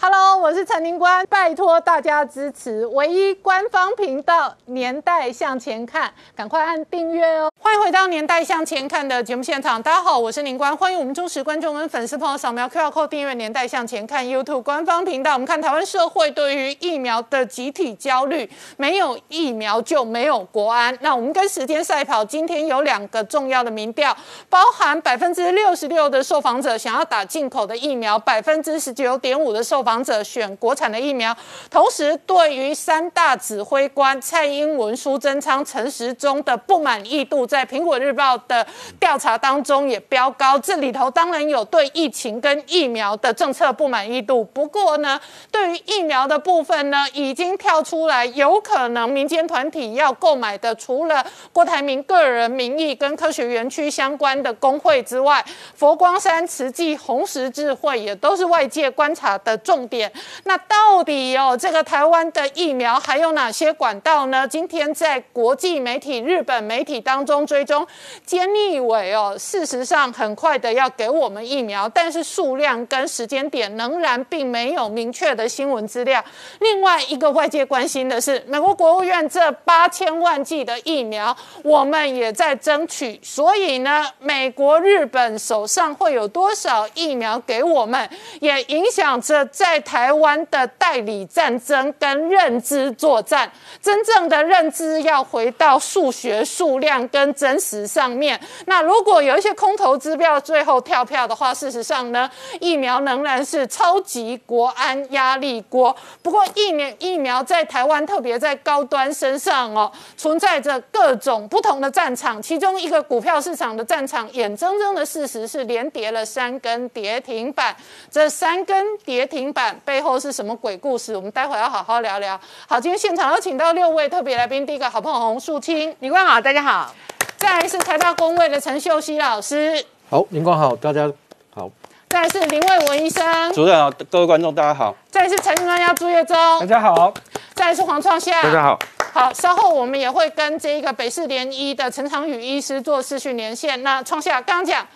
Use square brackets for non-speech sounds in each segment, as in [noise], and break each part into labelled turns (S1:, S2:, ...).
S1: Hello，我是陈宁官，拜托大家支持唯一官方频道《年代向前看》，赶快按订阅哦！欢迎回到《年代向前看》的节目现场，大家好，我是宁官，欢迎我们忠实观众跟粉丝朋友扫描 QR Code 订阅《年代向前看》YouTube 官方频道。我们看台湾社会对于疫苗的集体焦虑，没有疫苗就没有国安。那我们跟时间赛跑，今天有两个重要的民调，包含百分之六十六的受访者想要打进口的疫苗，百分之十九点五的受访者选国产的疫苗。同时，对于三大指挥官蔡英文、苏贞昌、陈时中的不满意度，在苹果日报的调查当中也飙高。这里头当然有对疫情跟疫苗的政策不满意度，不过呢，对于疫苗的部分呢，已经跳出来，有可能民间团体要购买的，除了郭台铭个人名义跟科学园区相关的工会之外，佛光山慈济、红十字会也都是外界观察的重点。那到底哦，这个台湾的疫苗还有哪些管道呢？今天在国际媒体、日本媒体当中追踪，菅义伟哦，事实上很快的要给我们疫苗，但是数量跟时间点仍然并没有明确的新闻资料。另外一个外界关心的是，美国国务院这八千万剂的疫苗，我们也在争取，所以呢，美国、日本手上会有多少疫苗给我们，也影响着在台台湾的代理战争跟认知作战。真正的认知要回到数学、数量跟真实上面。那如果有一些空头支票最后跳票的话，事实上呢，疫苗仍然是超级国安压力锅。不过疫苗疫苗在台湾，特别在高端身上哦，存在着各种不同的战场。其中一个股票市场的战场，眼睁睁的事实是连跌了三根跌停板。这三根跌停板被背后是什么鬼故事？我们待会要好好聊聊。好，今天现场有请到六位特别来宾，第一个好朋友洪树清，
S2: 李冠好，大家好。
S1: 再来是台大工位的陈秀熙老师，
S3: 好，林光好，大家好。
S1: 再来是林卫文医生，
S4: 主任好，各位观众大家好。
S1: 再来是财经专家朱月忠，
S3: 大家好。
S1: 再来是黄创夏，
S4: 大家好。
S1: 好，稍后我们也会跟这一个北市联医的陈长宇医师做视讯连线。那创夏刚刚讲。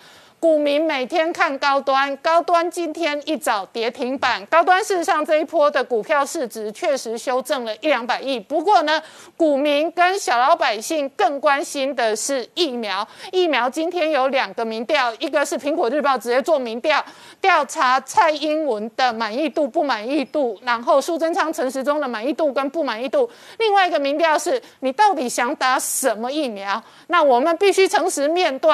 S1: 股民每天看高端，高端今天一早跌停板。高端事实上这一波的股票市值确实修正了一两百亿。不过呢，股民跟小老百姓更关心的是疫苗。疫苗今天有两个民调，一个是苹果日报直接做民调，调查蔡英文的满意度、不满意度，然后苏贞昌、陈时中的满意度跟不满意度。另外一个民调是你到底想打什么疫苗？那我们必须诚实面对。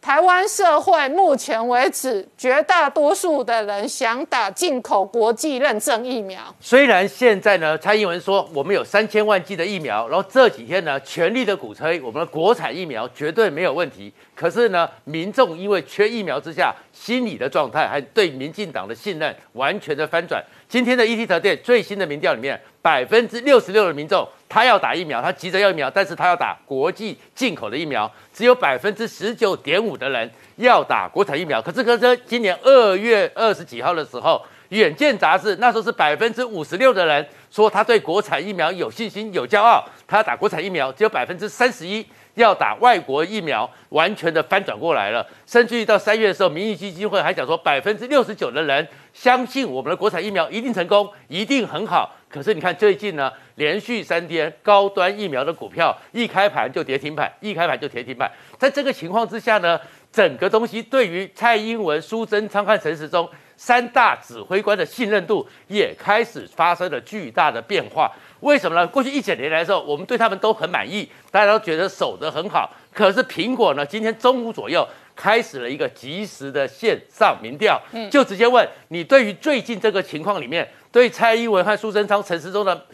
S1: 台湾社会目前为止，绝大多数的人想打进口国际认证疫苗。
S2: 虽然现在呢，蔡英文说我们有三千万剂的疫苗，然后这几天呢，全力的鼓吹我们的国产疫苗绝对没有问题。可是呢，民众因为缺疫苗之下，心理的状态还对民进党的信任完全的翻转。今天的 ET 特电最新的民调里面，百分之六十六的民众他要打疫苗，他急着要疫苗，但是他要打国际进口的疫苗，只有百分之十九点五的人要打国产疫苗。可是，可是今年二月二十几号的时候，《远见》杂志那时候是百分之五十六的人说他对国产疫苗有信心、有骄傲，他要打国产疫苗，只有百分之三十一。要打外国疫苗，完全的翻转过来了。甚至于到三月的时候，民意基金会还讲说，百分之六十九的人相信我们的国产疫苗一定成功，一定很好。可是你看最近呢，连续三天高端疫苗的股票一开盘就跌停板，一开盘就跌停板。在这个情况之下呢，整个东西对于蔡英文、苏贞昌和陈时中三大指挥官的信任度也开始发生了巨大的变化。为什么呢？过去一整年来的时候，我们对他们都很满意，大家都觉得守得很好。可是苹果呢，今天中午左右开始了一个即时的线上民调，就直接问你对于最近这个情况里面，对蔡英文和苏贞昌、陈时中的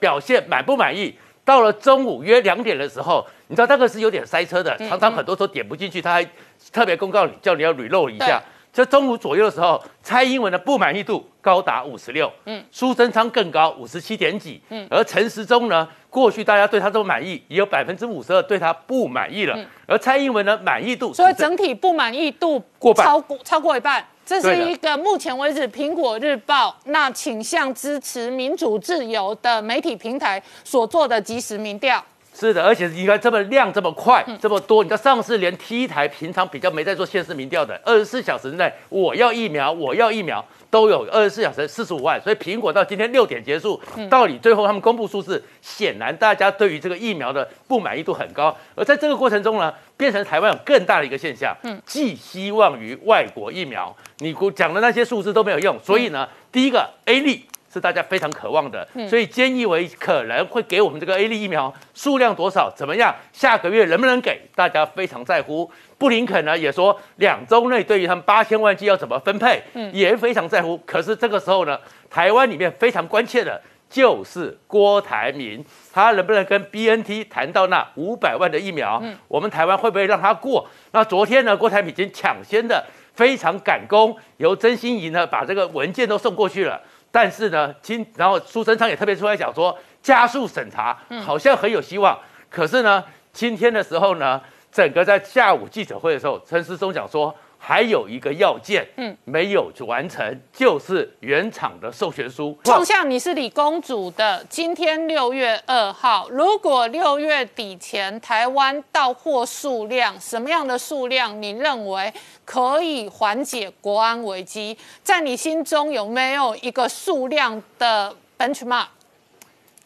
S2: 表现满不满意？到了中午约两点的时候，你知道那个是有点塞车的，常常很多时候点不进去，他还特别公告你，叫你要 reload 一下。在中午左右的时候，蔡英文的不满意度高达五十六，嗯，苏贞昌更高五十七点几，嗯，而陈时中呢，过去大家对他都满意，也有百分之五十二对他不满意了，而蔡英文呢，满意度，
S1: 所以整体不满意度过半，超过超过一半，这是一个目前为止苹果日报那倾向支持民主自由的媒体平台所做的即时民调。
S2: 是的，而且你看这么量这么快这么多，你知道上次连 T 台平常比较没在做现实民调的，二十四小时内我要疫苗，我要疫苗，都有二十四小时四十五万，所以苹果到今天六点结束，到底最后他们公布数字，显然大家对于这个疫苗的不满意度很高。而在这个过程中呢，变成台湾有更大的一个现象，嗯，寄希望于外国疫苗，你讲的那些数字都没有用。所以呢，第一个 A 利是大家非常渴望的，所以菅义伟可能会给我们这个 A 类疫苗数量多少，怎么样？下个月能不能给？大家非常在乎。布林肯呢也说，两周内对于他们八千万剂要怎么分配，嗯，也非常在乎。可是这个时候呢，台湾里面非常关切的就是郭台铭，他能不能跟 B N T 谈到那五百万的疫苗？嗯，我们台湾会不会让他过？那昨天呢，郭台铭已经抢先的非常赶工，由曾心怡呢把这个文件都送过去了。但是呢，今然后苏贞昌也特别出来讲说，加速审查，好像很有希望。可是呢，今天的时候呢？整个在下午记者会的时候，陈时中讲说，还有一个要件，嗯，没有完成，就是原厂的授权书。
S1: 创下你是李公主的，今天六月二号，如果六月底前台湾到货数量什么样的数量，你认为可以缓解国安危机？在你心中有没有一个数量的 benchmark？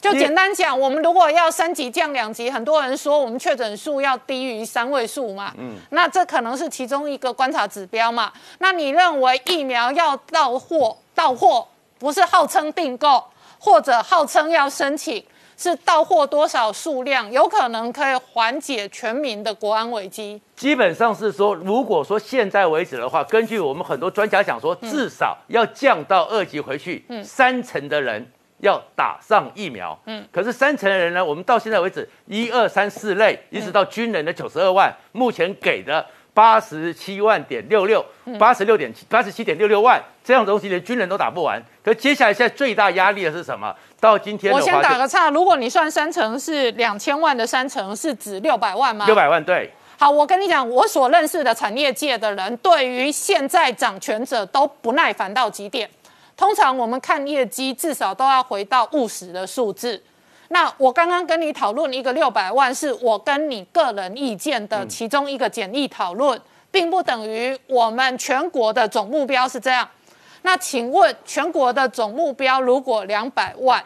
S1: 就简单讲，我们如果要三级降两级，很多人说我们确诊数要低于三位数嘛，嗯，那这可能是其中一个观察指标嘛。那你认为疫苗要到货，到货不是号称订购或者号称要申请，是到货多少数量，有可能可以缓解全民的国安危机？
S2: 基本上是说，如果说现在为止的话，根据我们很多专家讲说，至少要降到二级回去，嗯，三成的人。要打上疫苗，嗯，可是三成的人呢？我们到现在为止，一二三四类，一直到军人的九十二万，目前给的八十七万点六六，八十六点七，八十七点六六万，这样东西连军人都打不完。可接下来现在最大压力的是什么？到今天，
S1: 我先打个岔，如果你算三成是两千万的三成，是指六百万吗？
S2: 六百万，对。
S1: 好，我跟你讲，我所认识的产业界的人，对于现在掌权者都不耐烦到极点。通常我们看业绩，至少都要回到务实的数字。那我刚刚跟你讨论一个六百万，是我跟你个人意见的其中一个简易讨论，并不等于我们全国的总目标是这样。那请问全国的总目标如果两百万，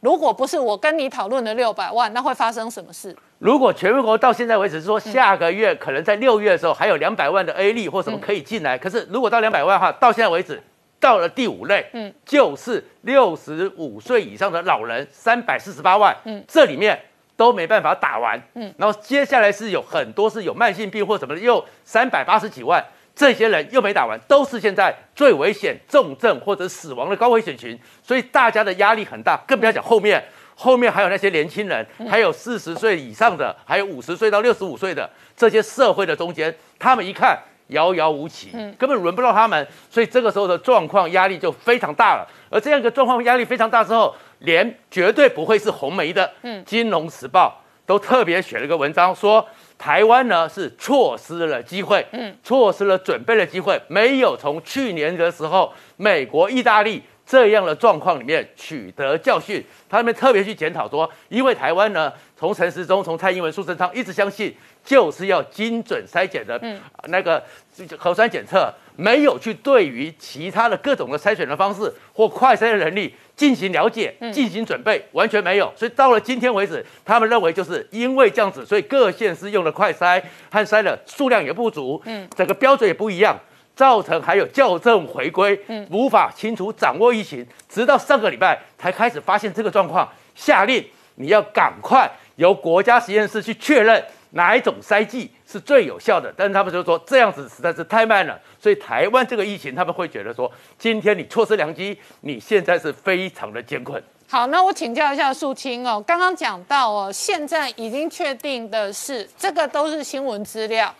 S1: 如果不是我跟你讨论的六百万，那会发生什么事？
S2: 如果全国到现在为止是说下个月可能在六月的时候还有两百万的 A 利或什么可以进来，可是如果到两百万的话，到现在为止。到了第五类，嗯，就是六十五岁以上的老人，三百四十八万，嗯，这里面都没办法打完，嗯，然后接下来是有很多是有慢性病或什么的，又三百八十几万，这些人又没打完，都是现在最危险、重症或者死亡的高危险群，所以大家的压力很大，更不要讲后面，后面还有那些年轻人，还有四十岁以上的，还有五十岁到六十五岁的这些社会的中间，他们一看。遥遥无期，根本轮不到他们，所以这个时候的状况压力就非常大了。而这样一个状况压力非常大之后，连绝对不会是红梅的，嗯，《金融时报》都特别写了一个文章，说台湾呢是错失了机会，嗯，错失了准备的机会，没有从去年的时候美国、意大利这样的状况里面取得教训。他们特别去检讨说，因为台湾呢，从陈时中、从蔡英文、苏贞昌一直相信。就是要精准筛检的那个核酸检测，没有去对于其他的各种的筛选的方式或快筛的能力进行了解、进行准备，完全没有。所以到了今天为止，他们认为就是因为这样子，所以各县市用的快筛和筛的数量也不足，嗯，整个标准也不一样，造成还有校正回归，嗯，无法清楚掌握疫情，直到上个礼拜才开始发现这个状况，下令你要赶快由国家实验室去确认。哪一种筛剂是最有效的？但是他们就说这样子实在是太慢了，所以台湾这个疫情他们会觉得说，今天你错失良机，你现在是非常的艰困。
S1: 好，那我请教一下素清哦，刚刚讲到哦，现在已经确定的是，这个都是新闻资料。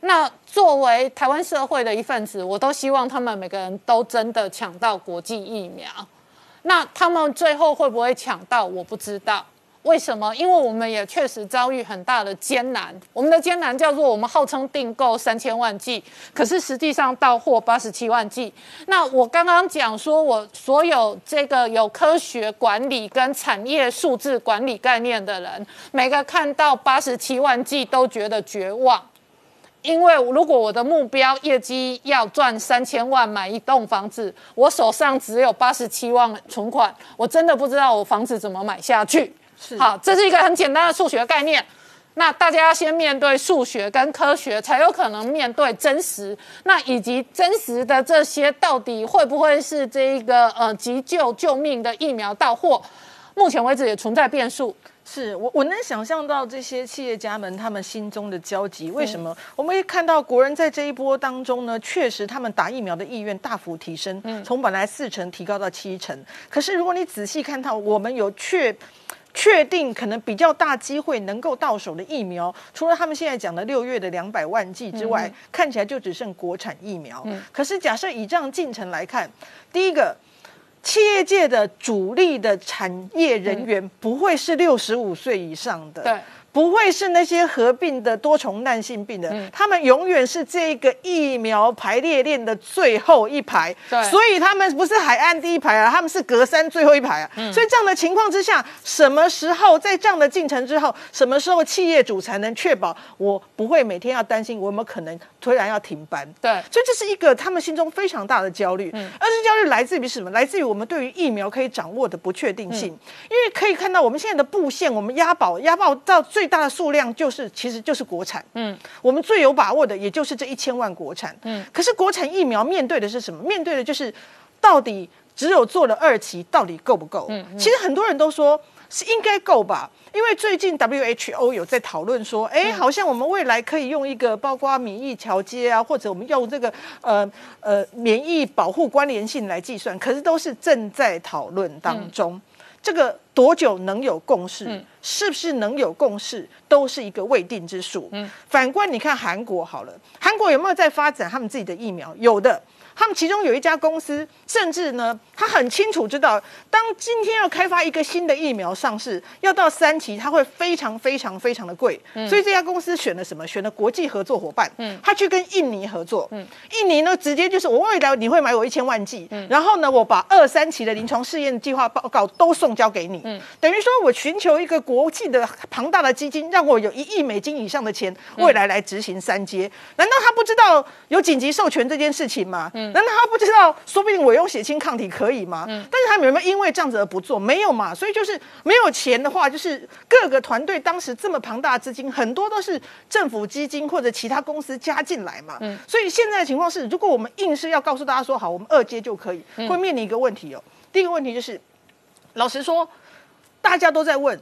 S1: 那作为台湾社会的一份子，我都希望他们每个人都真的抢到国际疫苗。那他们最后会不会抢到？我不知道。为什么？因为我们也确实遭遇很大的艰难。我们的艰难叫做我们号称订购三千万剂，可是实际上到货八十七万剂。那我刚刚讲说，我所有这个有科学管理跟产业数字管理概念的人，每个看到八十七万剂都觉得绝望，因为如果我的目标业绩要赚三千万买一栋房子，我手上只有八十七万存款，我真的不知道我房子怎么买下去。
S5: 是
S1: 好，这是一个很简单的数学概念。那大家要先面对数学跟科学，才有可能面对真实。那以及真实的这些，到底会不会是这一个呃急救救命的疫苗到货？目前为止也存在变数。
S5: 是我我能想象到这些企业家们他们心中的焦急。为什么？我们会看到国人在这一波当中呢，确实他们打疫苗的意愿大幅提升，嗯从本来四成提高到七成。可是如果你仔细看到，我们有确确定可能比较大机会能够到手的疫苗，除了他们现在讲的六月的两百万剂之外，看起来就只剩国产疫苗。可是假设以这样进程来看，第一个。企业界的主力的产业人员不会是六十五岁以上的，
S1: 对。
S5: 不会是那些合并的多重慢性病的，他们永远是这个疫苗排列链的最后一排，
S1: 对，
S5: 所以他们不是海岸第一排啊，他们是隔山最后一排啊。所以这样的情况之下，什么时候在这样的进程之后，什么时候企业主才能确保我不会每天要担心我有没有可能突然要停班？
S1: 对，
S5: 所以这是一个他们心中非常大的焦虑，嗯而这焦虑来自于什么？来自于我们对于疫苗可以掌握的不确定性，因为可以看到我们现在的布线，我们押宝押宝到最。最大的数量就是，其实就是国产。嗯，我们最有把握的，也就是这一千万国产。嗯，可是国产疫苗面对的是什么？面对的就是，到底只有做了二期，到底够不够？嗯，其实很多人都说是应该够吧，因为最近 WHO 有在讨论说，哎，好像我们未来可以用一个包括免疫桥接啊，或者我们用这个呃呃免疫保护关联性来计算，可是都是正在讨论当中。这个多久能有共识？是不是能有共识，都是一个未定之数。嗯，反观你看韩国好了，韩国有没有在发展他们自己的疫苗？有的。他们其中有一家公司，甚至呢，他很清楚知道，当今天要开发一个新的疫苗上市，要到三期，它会非常非常非常的贵。所以这家公司选了什么？选了国际合作伙伴。嗯，他去跟印尼合作。嗯，印尼呢，直接就是我未来你会买我一千万剂，然后呢，我把二三期的临床试验计划报告都送交给你。嗯，等于说我寻求一个国际的庞大的基金，让我有一亿美金以上的钱，未来来执行三阶。难道他不知道有紧急授权这件事情吗？嗯。难道他不知道？说不定我用血清抗体可以吗？嗯，但是他们有没有因为这样子而不做？没有嘛。所以就是没有钱的话，就是各个团队当时这么庞大的资金，很多都是政府基金或者其他公司加进来嘛。嗯，所以现在的情况是，如果我们硬是要告诉大家说好，我们二阶就可以，会面临一个问题哦。第一个问题就是，老实说，大家都在问，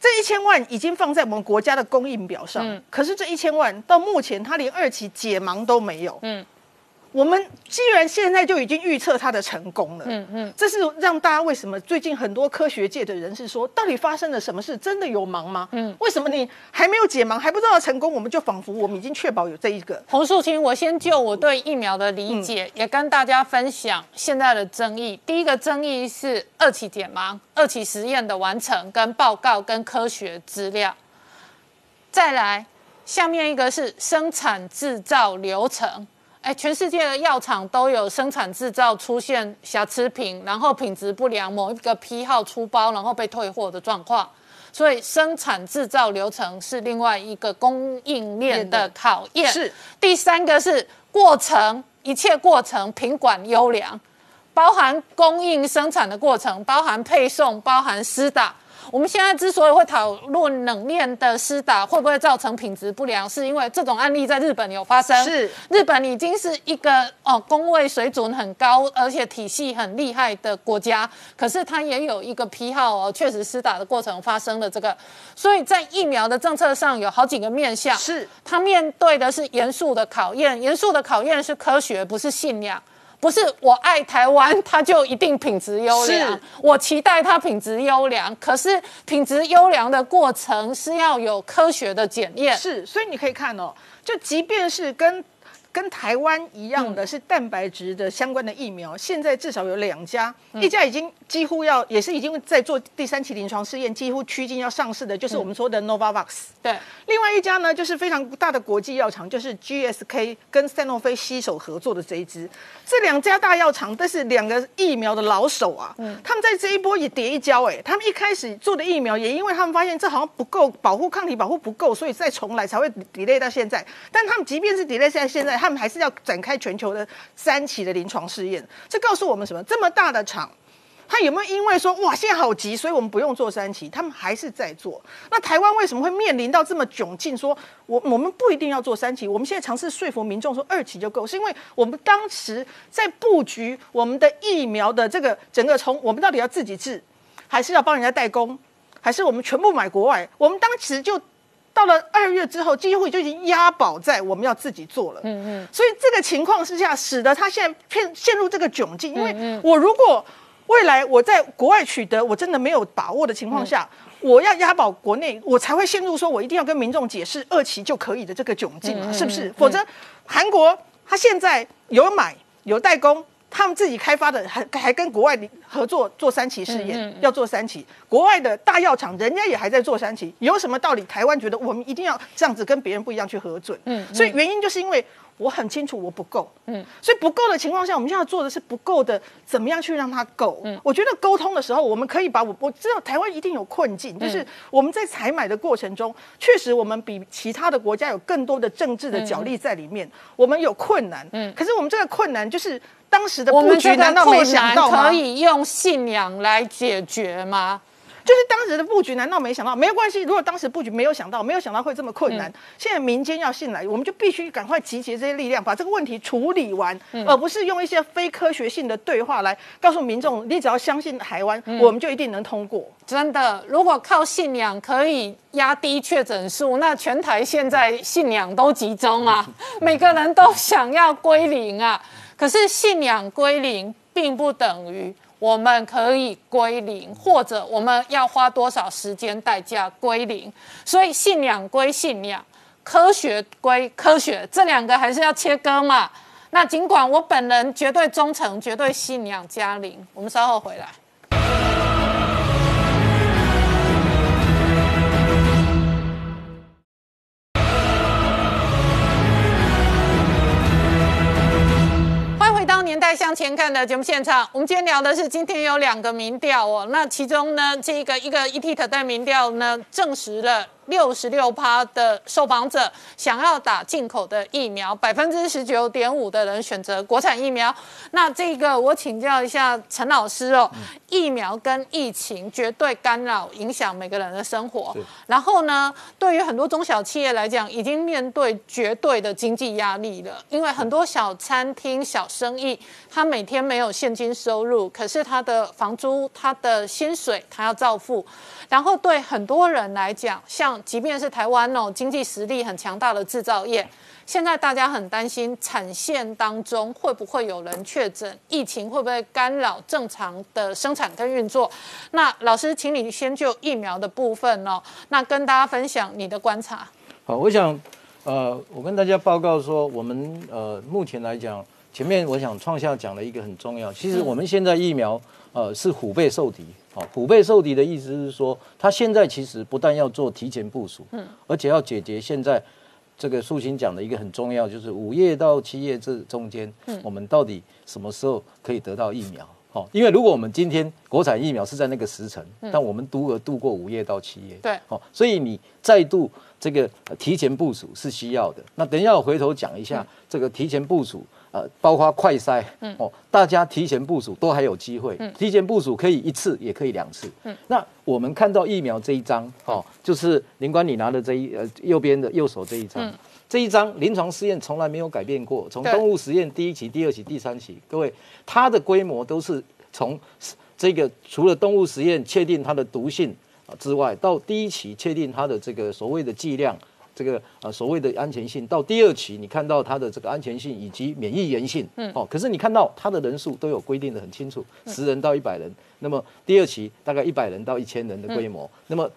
S5: 这一千万已经放在我们国家的供应表上，可是这一千万到目前，他连二期解盲都没有。嗯。我们既然现在就已经预测它的成功了，嗯嗯，这是让大家为什么最近很多科学界的人士说，到底发生了什么事？真的有盲吗？嗯，为什么你还没有解盲，还不知道成功，我们就仿佛我们已经确保有这一个？
S1: 洪树清，我先就我对疫苗的理解，也跟大家分享现在的争议。第一个争议是二期解盲、二期实验的完成跟报告跟科学资料。再来，下面一个是生产制造流程。哎，全世界的药厂都有生产制造出现瑕疵品，然后品质不良，某一个批号出包，然后被退货的状况。所以生产制造流程是另外一个供应链的考验。
S5: 是
S1: 第三个是过程，一切过程品管优良，包含供应生产的过程，包含配送，包含施打。我们现在之所以会讨论冷链的施打会不会造成品质不良，是因为这种案例在日本有发生。
S5: 是
S1: 日本已经是一个哦工位水准很高，而且体系很厉害的国家，可是它也有一个批号哦，确实施打的过程发生了这个，所以在疫苗的政策上有好几个面向，
S5: 是
S1: 它面对的是严肃的考验，严肃的考验是科学，不是信仰。不是我爱台湾，它就一定品质优良。我期待它品质优良，可是品质优良的过程是要有科学的检验。
S5: 是，所以你可以看哦，就即便是跟。跟台湾一样的是蛋白质的相关的疫苗，现在至少有两家，一家已经几乎要也是已经在做第三期临床试验，几乎趋近要上市的，就是我们说的 Novavax。
S1: 对，
S5: 另外一家呢，就是非常大的国际药厂，就是 GSK 跟赛诺菲携手合作的这一支。这两家大药厂但是两个疫苗的老手啊，他们在这一波也叠一跤，哎，他们一开始做的疫苗也因为他们发现这好像不够保护抗体保护不够，所以再重来才会 delay 到现在。但他们即便是 delay 在现在，他他们还是要展开全球的三期的临床试验。这告诉我们什么？这么大的厂。他有没有因为说哇现在好急，所以我们不用做三期，他们还是在做。那台湾为什么会面临到这么窘境？说我我们不一定要做三期，我们现在尝试说服民众说二期就够，是因为我们当时在布局我们的疫苗的这个整个从我们到底要自己制，还是要帮人家代工，还是我们全部买国外？我们当时就到了二月之后，几乎就已经押宝在我们要自己做了。嗯嗯。所以这个情况之下，使得他现在骗陷入这个窘境，因为我如果未来我在国外取得我真的没有把握的情况下，我要押宝国内，我才会陷入说我一定要跟民众解释二期就可以的这个窘境嘛，是不是？否则韩国他现在有买有代工，他们自己开发的还还跟国外合作做三期试验，要做三期，国外的大药厂人家也还在做三期，有什么道理？台湾觉得我们一定要这样子跟别人不一样去核准？嗯，所以原因就是因为。我很清楚我不够，嗯，所以不够的情况下，我们现在做的是不够的，怎么样去让它够？嗯，我觉得沟通的时候，我们可以把我我知道台湾一定有困境，就是我们在采买的过程中，确实我们比其他的国家有更多的政治的角力在里面，我们有困难，嗯，可是我们这个困难就是当时的布局难道没想到
S1: 可以用信仰来解决吗？
S5: 就是当时的布局，难道没想到？没有关系，如果当时布局没有想到，没有想到会这么困难，现在民间要信来，我们就必须赶快集结这些力量，把这个问题处理完，而不是用一些非科学性的对话来告诉民众，你只要相信台湾，我们就一定能通过。
S1: 真的，如果靠信仰可以压低确诊数，那全台现在信仰都集中啊，每个人都想要归零啊。可是信仰归零，并不等于。我们可以归零，或者我们要花多少时间代价归零？所以信仰归信仰，科学归科学，这两个还是要切割嘛？那尽管我本人绝对忠诚，绝对信仰嘉玲，我们稍后回来。年代向前看的节目现场，我们今天聊的是今天有两个民调哦，那其中呢，这个一个 ET 特代民调呢，证实了。六十六趴的受访者想要打进口的疫苗，百分之十九点五的人选择国产疫苗。那这个我请教一下陈老师哦，疫苗跟疫情绝对干扰影响每个人的生活。然后呢，对于很多中小企业来讲，已经面对绝对的经济压力了，因为很多小餐厅、小生意，他每天没有现金收入，可是他的房租、他的薪水，他要照付。然后对很多人来讲，像即便是台湾哦，经济实力很强大的制造业，现在大家很担心产线当中会不会有人确诊，疫情会不会干扰正常的生产跟运作？那老师，请你先就疫苗的部分哦，那跟大家分享你的观察。
S3: 好，我想，呃，我跟大家报告说，我们呃目前来讲，前面我想创下讲了一个很重要，其实我们现在疫苗呃是虎背受敌。虎背受敌的意思是说，他现在其实不但要做提前部署，嗯，而且要解决现在这个素琴讲的一个很重要，就是五月到七月这中间，嗯，我们到底什么时候可以得到疫苗？好，因为如果我们今天国产疫苗是在那个时辰，但我们独而度过五月到七月，
S1: 对，好，
S3: 所以你再度这个提前部署是需要的。那等一下我回头讲一下这个提前部署。呃，包括快筛，哦，大家提前部署都还有机会。提前部署可以一次，也可以两次。嗯那我们看到疫苗这一张，哦，就是林官你拿的这一呃右边的右手这一张，这一张临床试验从来没有改变过。从动物实验第一期、第二期、第三期，各位，它的规模都是从这个除了动物实验确定它的毒性之外，到第一期确定它的这个所谓的剂量。这个呃所谓的安全性到第二期，你看到它的这个安全性以及免疫原性，嗯，哦，可是你看到它的人数都有规定的很清楚，十人到一百人。那么第二期大概一百人到一千人的规模，那么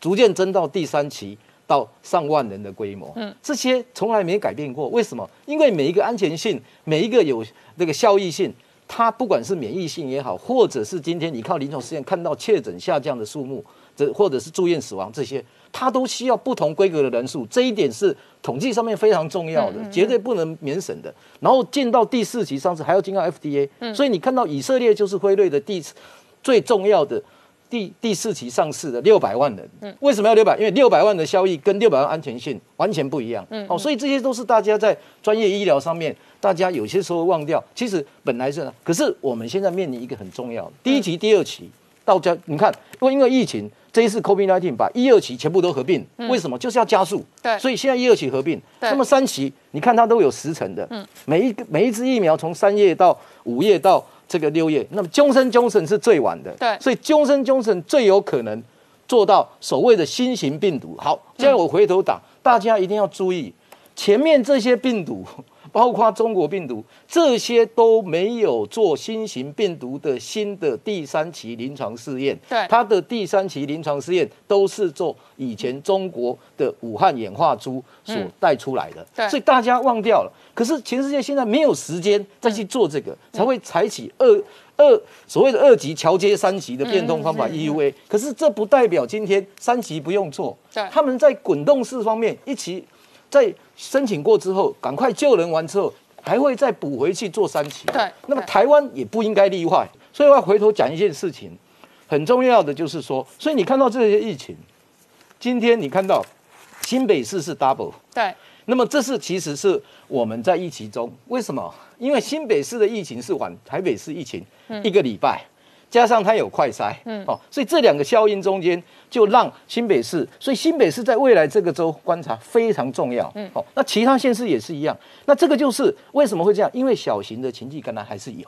S3: 逐渐增到第三期，到上万人的规模，嗯，这些从来没改变过。为什么？因为每一个安全性，每一个有那个效益性，它不管是免疫性也好，或者是今天你靠临床试验看到确诊下降的数目，这或者是住院死亡这些，它都需要不同规格的人数。这一点是统计上面非常重要的，绝对不能免审的。然后进到第四期上市还要经过 FDA，所以你看到以色列就是辉瑞的第最重要的。第第四期上市的六百万人，为什么要六百？因为六百万的效益跟六百万安全性完全不一样。哦，所以这些都是大家在专业医疗上面，大家有些时候忘掉。其实本来是，可是我们现在面临一个很重要，第一期、第二期到家，你看，因为因为疫情，这一次 COVID-19 把一二期全部都合并，为什么？就是要加速。
S1: 对，
S3: 所以现在一二期合并，那么三期，你看它都有十成的。嗯，每一个每一支疫苗从三月到五月到。这个六月，那么终身终身是最晚的，
S1: 对，
S3: 所以终身终身最有可能做到所谓的新型病毒。好，现在我回头打，大家一定要注意，前面这些病毒。包括中国病毒，这些都没有做新型病毒的新的第三期临床试验。
S1: 对，
S3: 它的第三期临床试验都是做以前中国的武汉演化株所带出来的。
S1: 对，
S3: 所以大家忘掉了。可是全世界现在没有时间再去做这个，才会采取二二所谓的二级桥接三级的变通方法 EUA。可是这不代表今天三级不用做。
S1: 对，
S3: 他们在滚动式方面一起。在申请过之后，赶快救人完之后，还会再补回去做三期。
S1: 对，
S3: 那么台湾也不应该例外。所以我要回头讲一件事情，很重要的就是说，所以你看到这些疫情，今天你看到新北市是 double。
S1: 对，
S3: 那么这是其实是我们在疫情中，为什么？因为新北市的疫情是晚台北市疫情一个礼拜。加上它有快筛，嗯，哦，所以这两个效应中间就让新北市，所以新北市在未来这个周观察非常重要，嗯，哦，那其他县市也是一样，那这个就是为什么会这样？因为小型的情绪感染还是有。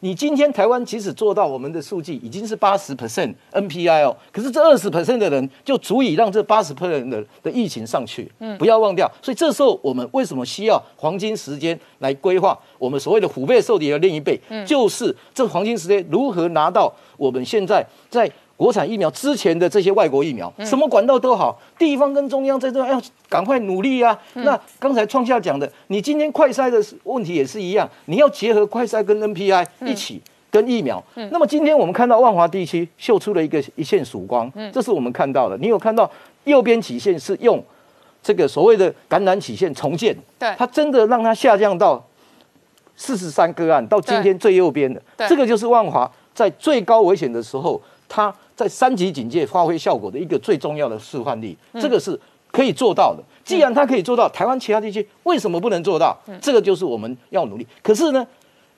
S3: 你今天台湾即使做到我们的数据已经是八十 percent NPI 哦，可是这二十 percent 的人就足以让这八十 percent 的的疫情上去。嗯，不要忘掉。所以这时候我们为什么需要黄金时间来规划我们所谓的虎背受敌的另一倍？嗯，就是这黄金时间如何拿到我们现在在。国产疫苗之前的这些外国疫苗，什么管道都好，地方跟中央在这要赶快努力啊。那刚才创下讲的，你今天快筛的问题也是一样，你要结合快筛跟 NPI 一起跟疫苗。那么今天我们看到万华地区秀出了一个一线曙光，这是我们看到的。你有看到右边曲线是用这个所谓的感染曲线重建，
S1: 对，
S3: 它真的让它下降到四十三个案，到今天最右边的，这个就是万华在最高危险的时候，它。在三级警戒发挥效果的一个最重要的示范例，这个是可以做到的。既然它可以做到，台湾其他地区为什么不能做到？这个就是我们要努力。可是呢，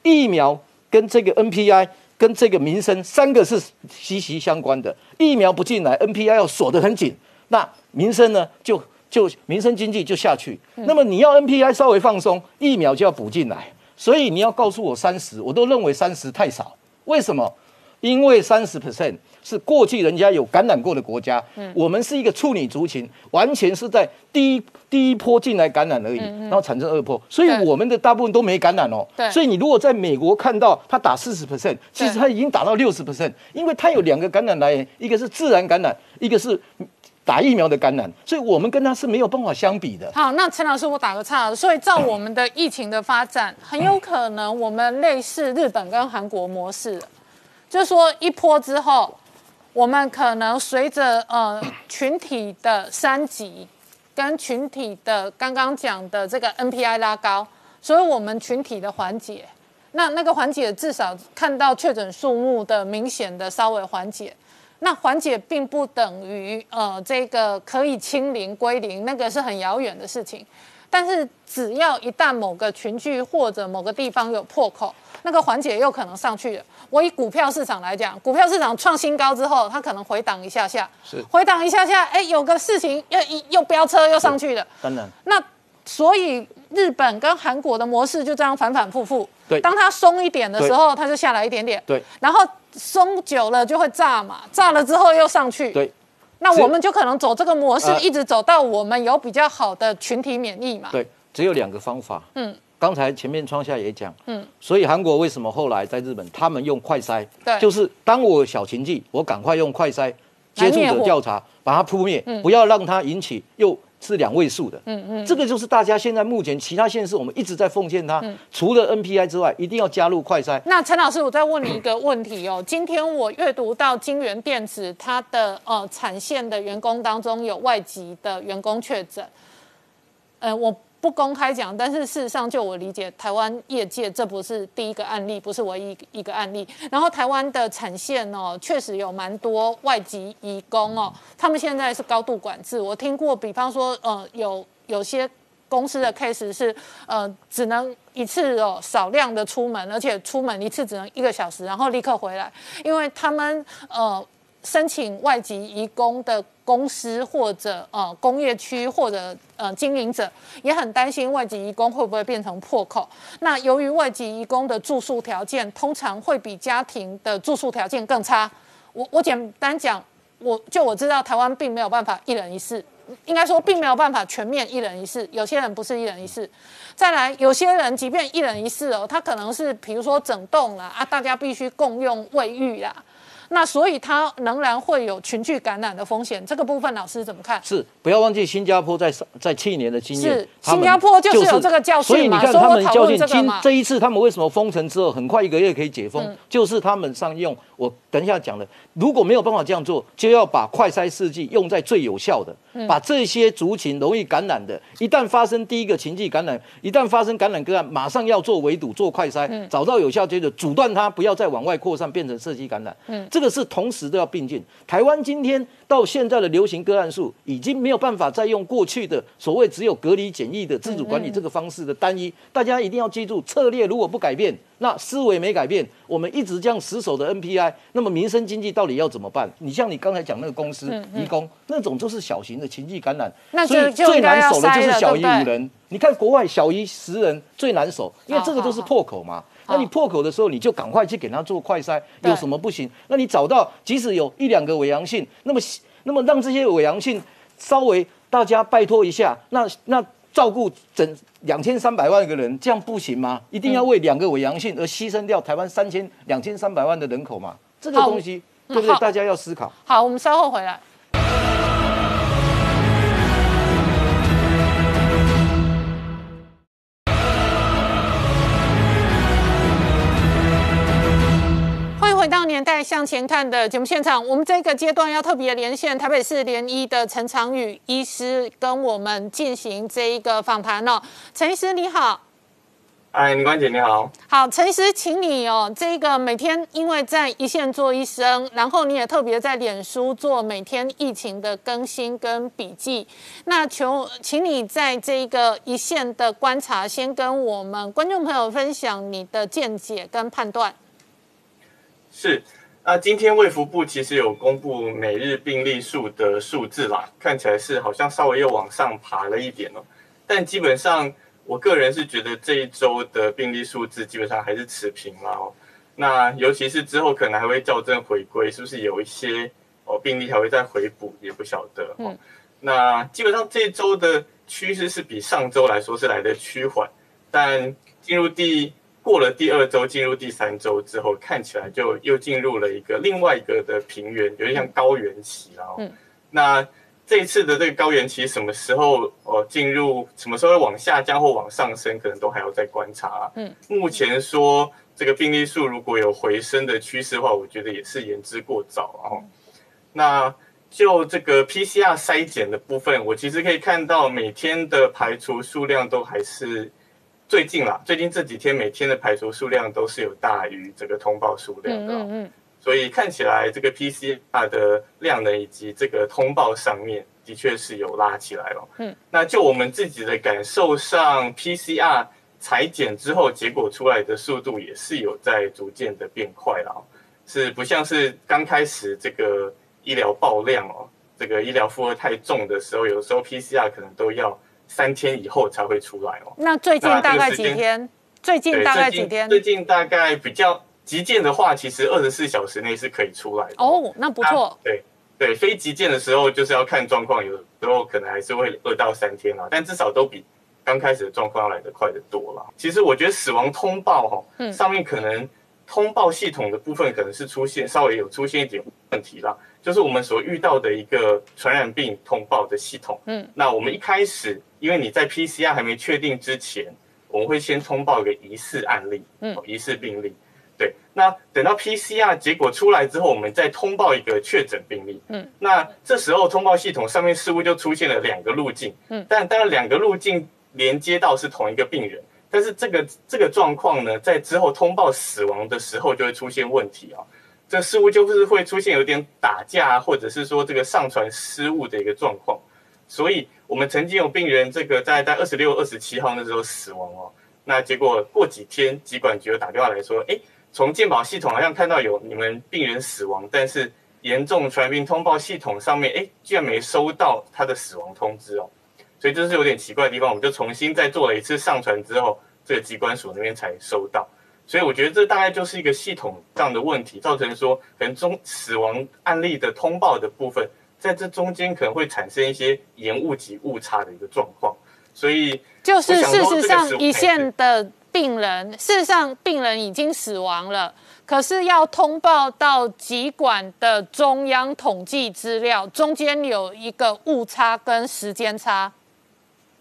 S3: 疫苗跟这个 NPI 跟这个民生三个是息息相关的。疫苗不进来，NPI 要锁得很紧，那民生呢就就民生经济就下去。那么你要 NPI 稍微放松，疫苗就要补进来。所以你要告诉我三十，我都认为三十太少。为什么？因为三十 percent。是过去人家有感染过的国家，我们是一个处女族群，完全是在第一第一波进来感染而已，然后产生二波，所以我们的大部分都没感染哦。所以你如果在美国看到他打四十 percent，其实他已经打到六十 percent，因为他有两个感染来源，一个是自然感染，一个是打疫苗的感染，所以我们跟他是没有办法相比的。
S1: 好，那陈老师，我打个岔，所以照我们的疫情的发展，很有可能我们类似日本跟韩国模式，就是说一波之后。我们可能随着呃群体的三级跟群体的刚刚讲的这个 NPI 拉高，所以我们群体的缓解，那那个缓解至少看到确诊数目的明显的稍微缓解，那缓解并不等于呃这个可以清零归零，那个是很遥远的事情。但是只要一旦某个群聚或者某个地方有破口，那个缓解又可能上去了。我以股票市场来讲，股票市场创新高之后，它可能回档一下下，
S3: 是
S1: 回档一下下，哎，有个事情又又飙车又上去了。
S3: 当然，
S1: 那所以日本跟韩国的模式就这样反反复复。
S3: 对，
S1: 当它松一点的时候，它就下来一点点。
S3: 对，
S1: 然后松久了就会炸嘛，炸了之后又上去。
S3: 对，
S1: 那我们就可能走这个模式，一直走到我们有比较好的群体免疫嘛。
S3: 对，只有两个方法。嗯。刚才前面窗下也讲，嗯，所以韩国为什么后来在日本他们用快筛，
S1: 对，
S3: 就是当我小情绪，我赶快用快筛接触者调查，把它扑灭，不要让它引起又是两位数的。嗯嗯，这个就是大家现在目前其他县市我们一直在奉献它，除了 NPI 之外，一定要加入快筛。
S1: 那陈老师，我再问你一个问题哦。今天我阅读到金源电子它的呃产线的员工当中有外籍的员工确诊，呃，我不公开讲，但是事实上就我理解，台湾业界这不是第一个案例，不是唯一一个案例。然后台湾的产线哦，确实有蛮多外籍移工哦，他们现在是高度管制。我听过，比方说呃有有些。公司的 case 是，呃，只能一次哦少量的出门，而且出门一次只能一个小时，然后立刻回来，因为他们呃申请外籍移工的公司或者呃工业区或者呃经营者也很担心外籍移工会不会变成破口。那由于外籍移工的住宿条件通常会比家庭的住宿条件更差，我我简单讲，我就我知道台湾并没有办法一人一室。应该说，并没有办法全面一人一室。有些人不是一人一室，再来，有些人即便一人一室哦，他可能是比如说整栋啦啊，大家必须共用卫浴啦。那所以它仍然会有群聚感染的风险，这个部分老师怎么看？
S3: 是不要忘记新加坡在在去年的经验，
S1: 是新加坡就是有这个教训
S3: 嘛。所以你看他们教训，今这一次他们为什么封城之后很快一个月可以解封，就是他们上用我等一下讲的，如果没有办法这样做，就要把快筛试剂用在最有效的，把这些族群容易感染的，一旦发生第一个情绪感染，一旦发生感染个案，马上要做围堵做快筛，找到有效接着阻断它，不要再往外扩散变成社区感染。嗯，这。这个是同时都要并进。台湾今天到现在的流行个案数，已经没有办法再用过去的所谓只有隔离检疫的自主管理这个方式的单一。大家一定要记住，策略如果不改变，那思维没改变，我们一直这样死守的 NPI，那么民生经济到底要怎么办？你像你刚才讲那个公司移工，那种就是小型的情绪感染，所以最难守的就是小于五人。你看国外小于十人最难守，因为这个都是破口嘛。那你破口的时候，你就赶快去给他做快筛，有什么不行？那你找到即使有一两个伪阳性，那么那么让这些伪阳性稍微大家拜托一下，那那照顾整两千三百万个人，这样不行吗？一定要为两个伪阳性而牺牲掉台湾三千两千三百万的人口吗？这个东西对不对？大家要思考。
S1: 好，我们稍后回来。年代向前看的节目现场，我们这个阶段要特别连线台北市联医的陈长宇医师，跟我们进行这一个访谈哦。陈医师你好，
S6: 哎，李关姐你好，
S1: 好，陈医师，请你哦，这个每天因为在一线做医生，然后你也特别在脸书做每天疫情的更新跟笔记，那求请你在这个一线的观察，先跟我们观众朋友分享你的见解跟判断。
S6: 是，那今天卫福部其实有公布每日病例数的数字啦，看起来是好像稍微又往上爬了一点哦。但基本上，我个人是觉得这一周的病例数字基本上还是持平了哦。那尤其是之后可能还会校正回归，是不是有一些哦病例还会再回补，也不晓得哦。那基本上这周的趋势是比上周来说是来的趋缓，但进入第。过了第二周，进入第三周之后，看起来就又进入了一个另外一个的平原，有点像高原期了。嗯，那这一次的这个高原期什么时候哦进入？什么时候会往下降或往上升？可能都还要再观察。嗯，目前说这个病例数如果有回升的趋势的话，我觉得也是言之过早啊。那就这个 PCR 筛检的部分，我其实可以看到每天的排除数量都还是。最近啦，最近这几天每天的排除数量都是有大于这个通报数量的，嗯嗯，所以看起来这个 PCR 的量能以及这个通报上面的确是有拉起来了，嗯，那就我们自己的感受上，PCR 裁剪之后结果出来的速度也是有在逐渐的变快了，是不像是刚开始这个医疗爆量哦，这个医疗负荷太重的时候，有时候 PCR 可能都要。三天以后才会出来哦。
S1: 那最近大概几天？最近大概几天？
S6: 最近大概比较急件的话，其实二十四小时内是可以出来的。
S1: 哦，那不错。
S6: 对对，非急件的时候就是要看状况，有时候可能还是会二到三天啊，但至少都比刚开始的状况要来得快得多了。其实我觉得死亡通报哈，上面可能。通报系统的部分可能是出现稍微有出现一点问题啦，就是我们所遇到的一个传染病通报的系统。嗯，那我们一开始，因为你在 PCR 还没确定之前，我们会先通报一个疑似案例，嗯，疑似病例。对，那等到 PCR 结果出来之后，我们再通报一个确诊病例。嗯，那这时候通报系统上面似乎就出现了两个路径。嗯，但当然两个路径连接到是同一个病人，但是这个这个状况呢，在之后通报死亡的时候就会出现问题啊。这似乎就是会出现有点打架，或者是说这个上传失误的一个状况。所以我们曾经有病人这个在在二十六、二十七号那时候死亡哦，那结果过几天疾管局又打电话来说，哎。从健保系统好像看到有你们病人死亡，但是严重传染病通报系统上面，哎，居然没收到他的死亡通知哦，所以这是有点奇怪的地方。我们就重新再做了一次上传之后，这个机关署那边才收到。所以我觉得这大概就是一个系统上的问题，造成说可能中死亡案例的通报的部分，在这中间可能会产生一些延误及误差的一个状况。所以
S1: 就是事实上一线的。病人事实上，病人已经死亡了，可是要通报到疾管的中央统计资料，中间有一个误差跟时间差。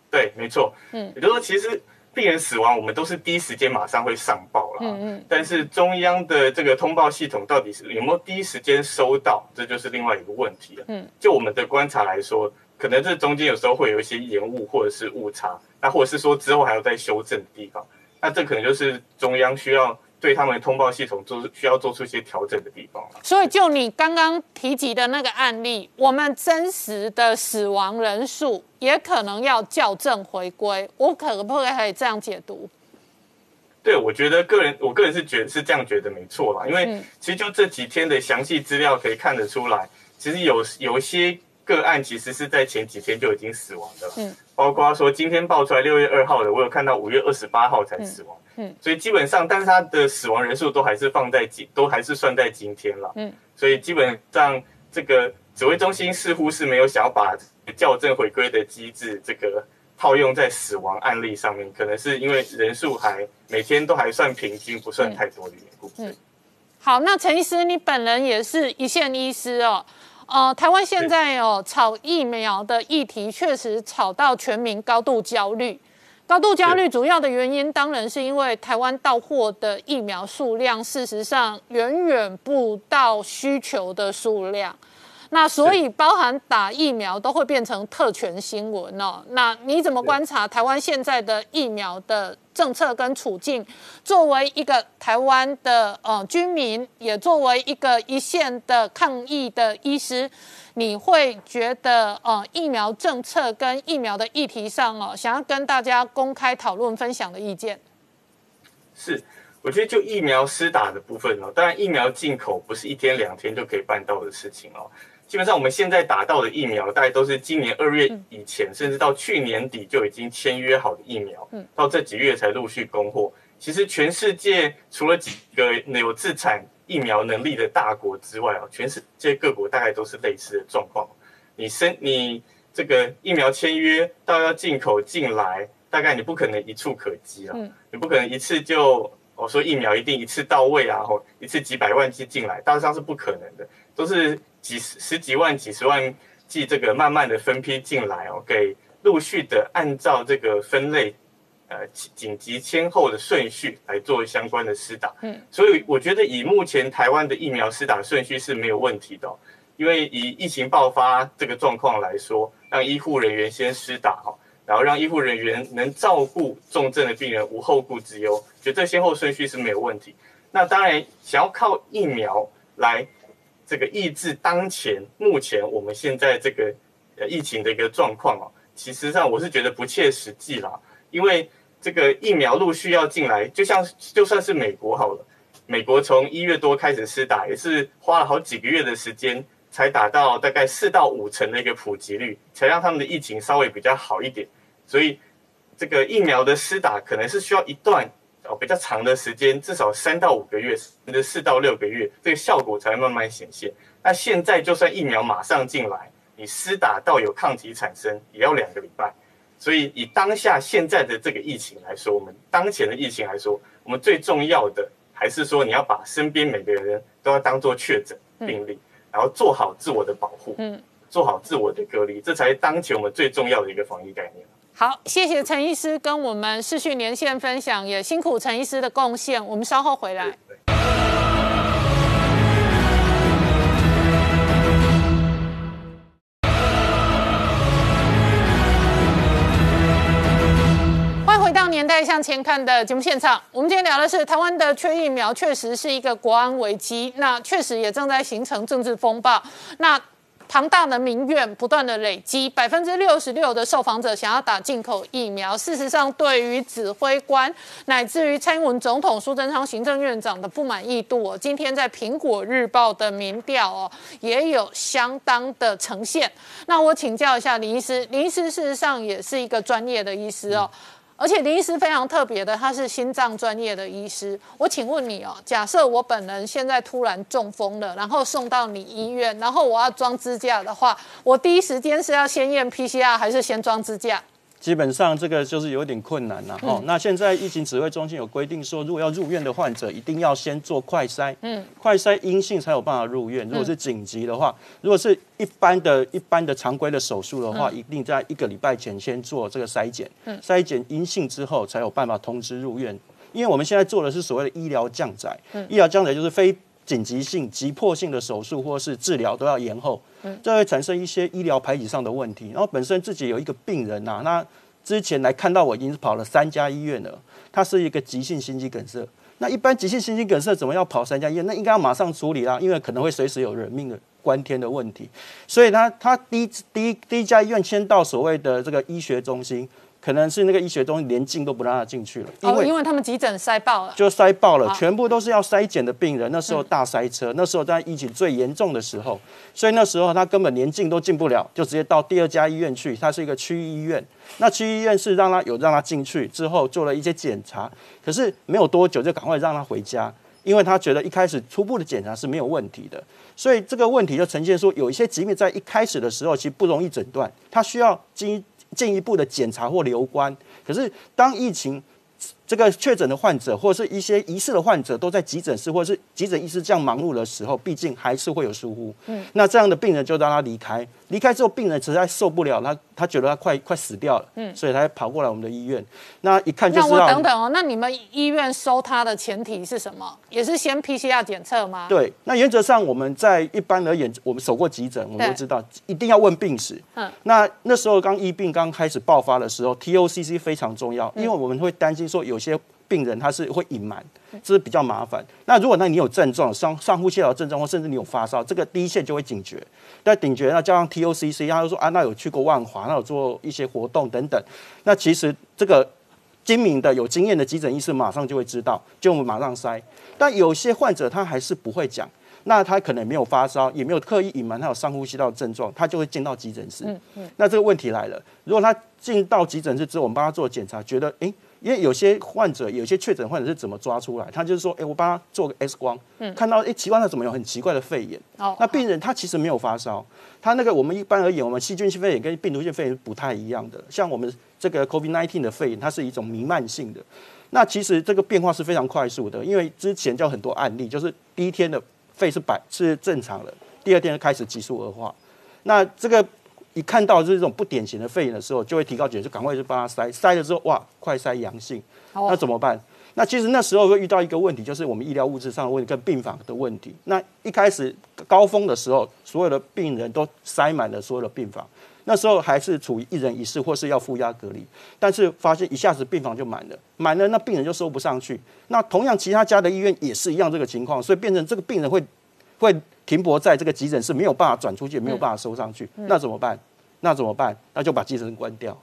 S6: 对，没错。嗯，也就是说，其实病人死亡，我们都是第一时间马上会上报了。嗯嗯。但是中央的这个通报系统到底是有没有第一时间收到，这就是另外一个问题了。嗯。就我们的观察来说，可能这中间有时候会有一些延误或者是误差，那或者是说之后还要再修正的地方。那这可能就是中央需要对他们通报系统做需要做出一些调整的地方。
S1: 所以，就你刚刚提及的那个案例，我们真实的死亡人数也可能要校正回归。我可不可以这样解读？
S6: 对，我觉得个人，我个人是觉得是这样觉得没错啦。因为其实就这几天的详细资料可以看得出来，其实有有一些个案其实是在前几天就已经死亡的了。嗯。包括说今天爆出来六月二号的，我有看到五月二十八号才死亡，嗯，所以基本上，但是他的死亡人数都还是放在今，都还是算在今天了，嗯，所以基本上这个指挥中心似乎是没有想要把校正回归的机制这个套用在死亡案例上面，可能是因为人数还每天都还算平均，不算太多的缘故。嗯，
S1: 好，那陈医师，你本人也是一线医师哦。呃，台湾现在哦，炒疫苗的议题确实炒到全民高度焦虑。高度焦虑主要的原因，当然是因为台湾到货的疫苗数量，事实上远远不到需求的数量。那所以包含打疫苗都会变成特权新闻哦。那你怎么观察台湾现在的疫苗的政策跟处境？作为一个台湾的呃居民，也作为一个一线的抗疫的医师，你会觉得呃疫苗政策跟疫苗的议题上哦，想要跟大家公开讨论分享的意见？
S6: 是，我觉得就疫苗施打的部分哦，当然疫苗进口不是一天两天就可以办到的事情哦。基本上，我们现在打到的疫苗，大概都是今年二月以前，甚至到去年底就已经签约好的疫苗，到这几月才陆续供货。其实，全世界除了几个有自产疫苗能力的大国之外啊，全世界各国大概都是类似的状况。你生你这个疫苗签约到要进口进来，大概你不可能一触可及啊，你不可能一次就我说疫苗一定一次到位啊，或一次几百万剂进来，大致上是不可能的，都是。几十十几万、几十万剂，这个慢慢的分批进来哦，给陆续的按照这个分类，呃，紧急先后的顺序来做相关的施打。嗯，所以我觉得以目前台湾的疫苗施打顺序是没有问题的，因为以疫情爆发这个状况来说，让医护人员先施打哈，然后让医护人员能照顾重症的病人无后顾之忧，觉得这先后顺序是没有问题。那当然，想要靠疫苗来。这个抑制当前目前我们现在这个呃疫情的一个状况啊，其实上我是觉得不切实际啦。因为这个疫苗陆续要进来，就像就算是美国好了，美国从一月多开始施打，也是花了好几个月的时间，才打到大概四到五成的一个普及率，才让他们的疫情稍微比较好一点。所以这个疫苗的施打可能是需要一段。哦，比较长的时间，至少三到五个月，甚至四到六个月，这个效果才会慢慢显现。那现在就算疫苗马上进来，你施打到有抗体产生，也要两个礼拜。所以以当下现在的这个疫情来说，我们当前的疫情来说，我们最重要的还是说你要把身边每个人都要当做确诊病例，然后做好自我的保护，嗯，做好自我的隔离，这才是当前我们最重要的一个防疫概念。
S1: 好，谢谢陈医师跟我们视讯连线分享，也辛苦陈医师的贡献。我们稍后回来。欢迎回到《年代向前看》的节目现场。我们今天聊的是台湾的缺疫苗，确实是一个国安危机，那确实也正在形成政治风暴。那庞大的民怨不断的累积，百分之六十六的受访者想要打进口疫苗。事实上，对于指挥官乃至于蔡英文总统、苏贞昌行政院长的不满意度哦，今天在苹果日报的民调哦，也有相当的呈现。那我请教一下林医师，林医师事实上也是一个专业的医师哦。而且林医师非常特别的，他是心脏专业的医师。我请问你哦，假设我本人现在突然中风了，然后送到你医院，然后我要装支架的话，我第一时间是要先验 PCR 还是先装支架？
S4: 基本上这个就是有点困难了哈。那现在疫情指挥中心有规定说，如果要入院的患者，一定要先做快筛，嗯，快筛阴性才有办法入院。如果是紧急的话，如果是一般的一般的常规的手术的话，一定在一个礼拜前先做这个筛检，筛检阴性之后才有办法通知入院。因为我们现在做的是所谓的医疗降载，医疗降载就是非紧急性、急迫性的手术或是治疗都要延后。这会产生一些医疗排挤上的问题。然后本身自己有一个病人呐，那之前来看到我已经是跑了三家医院了。他是一个急性心肌梗塞。那一般急性心肌梗塞怎么要跑三家医院？那应该要马上处理啦，因为可能会随时有人命的关天的问题。所以他他第一第一第一家医院先到所谓的这个医学中心。可能是那个医学中心连进都不让他进去了，
S1: 因为因为他们急诊塞爆了，
S4: 就塞爆了，全部都是要筛检的病人。那时候大塞车，那时候在疫情最严重的时候，所以那时候他根本连进都进不了，就直接到第二家医院去。他是一个区医院，那区医院是让他有让他进去之后做了一些检查，可是没有多久就赶快让他回家，因为他觉得一开始初步的检查是没有问题的，所以这个问题就呈现说有一些疾病在一开始的时候其实不容易诊断，它需要经。进一步的检查或留观，可是当疫情这个确诊的患者或者是一些疑似的患者都在急诊室或者是急诊医师这样忙碌的时候，毕竟还是会有疏忽。嗯，那这样的病人就让他离开。离开之后，病人实在受不了，他他觉得他快快死掉了，嗯，所以他跑过来我们的医院。那一看就知道。
S1: 那我等等哦，那你们医院收他的前提是什么？也是先 PCR 检测吗？
S4: 对，那原则上我们在一般而言，我们守过急诊，我们都知道一定要问病史。嗯，那那时候刚疫病刚开始爆发的时候，TOCC 非常重要，因为我们会担心说有些病人他是会隐瞒，这是比较麻烦。那如果那你有症状，上上呼吸道症状或甚至你有发烧，这个第一线就会警觉。在顶觉，那加上 TOCC，他就说啊，那有去过万华，那有做一些活动等等。那其实这个精明的、有经验的急诊医师马上就会知道，就马上筛。但有些患者他还是不会讲，那他可能没有发烧，也没有刻意隐瞒他有上呼吸道症状，他就会进到急诊室。嗯嗯。那这个问题来了，如果他进到急诊室之后，我们帮他做检查，觉得诶。因为有些患者，有些确诊患者是怎么抓出来？他就是说，哎，我帮他做个 X 光，看到哎奇怪，他怎么有很奇怪的肺炎？哦，那病人他其实没有发烧，他那个我们一般而言，我们细菌性肺炎跟病毒性肺炎不太一样的。像我们这个 COVID-19 的肺炎，它是一种弥漫性的。那其实这个变化是非常快速的，因为之前就很多案例，就是第一天的肺是白是正常的，第二天开始急速恶化。那这个。一看到这种不典型的肺炎的时候，就会提高警觉，就赶快去帮他筛。筛了之后，哇，快筛阳性，那怎么办？那其实那时候会遇到一个问题，就是我们医疗物质上的问题跟病房的问题。那一开始高峰的时候，所有的病人都塞满了所有的病房，那时候还是处于一人一室或是要负压隔离，但是发现一下子病房就满了，满了那病人就收不上去。那同样其他家的医院也是一样这个情况，所以变成这个病人会会。停泊在这个急诊室没有办法转出去，没有办法收上去，那怎么办？那怎么办？那就把急诊室关掉，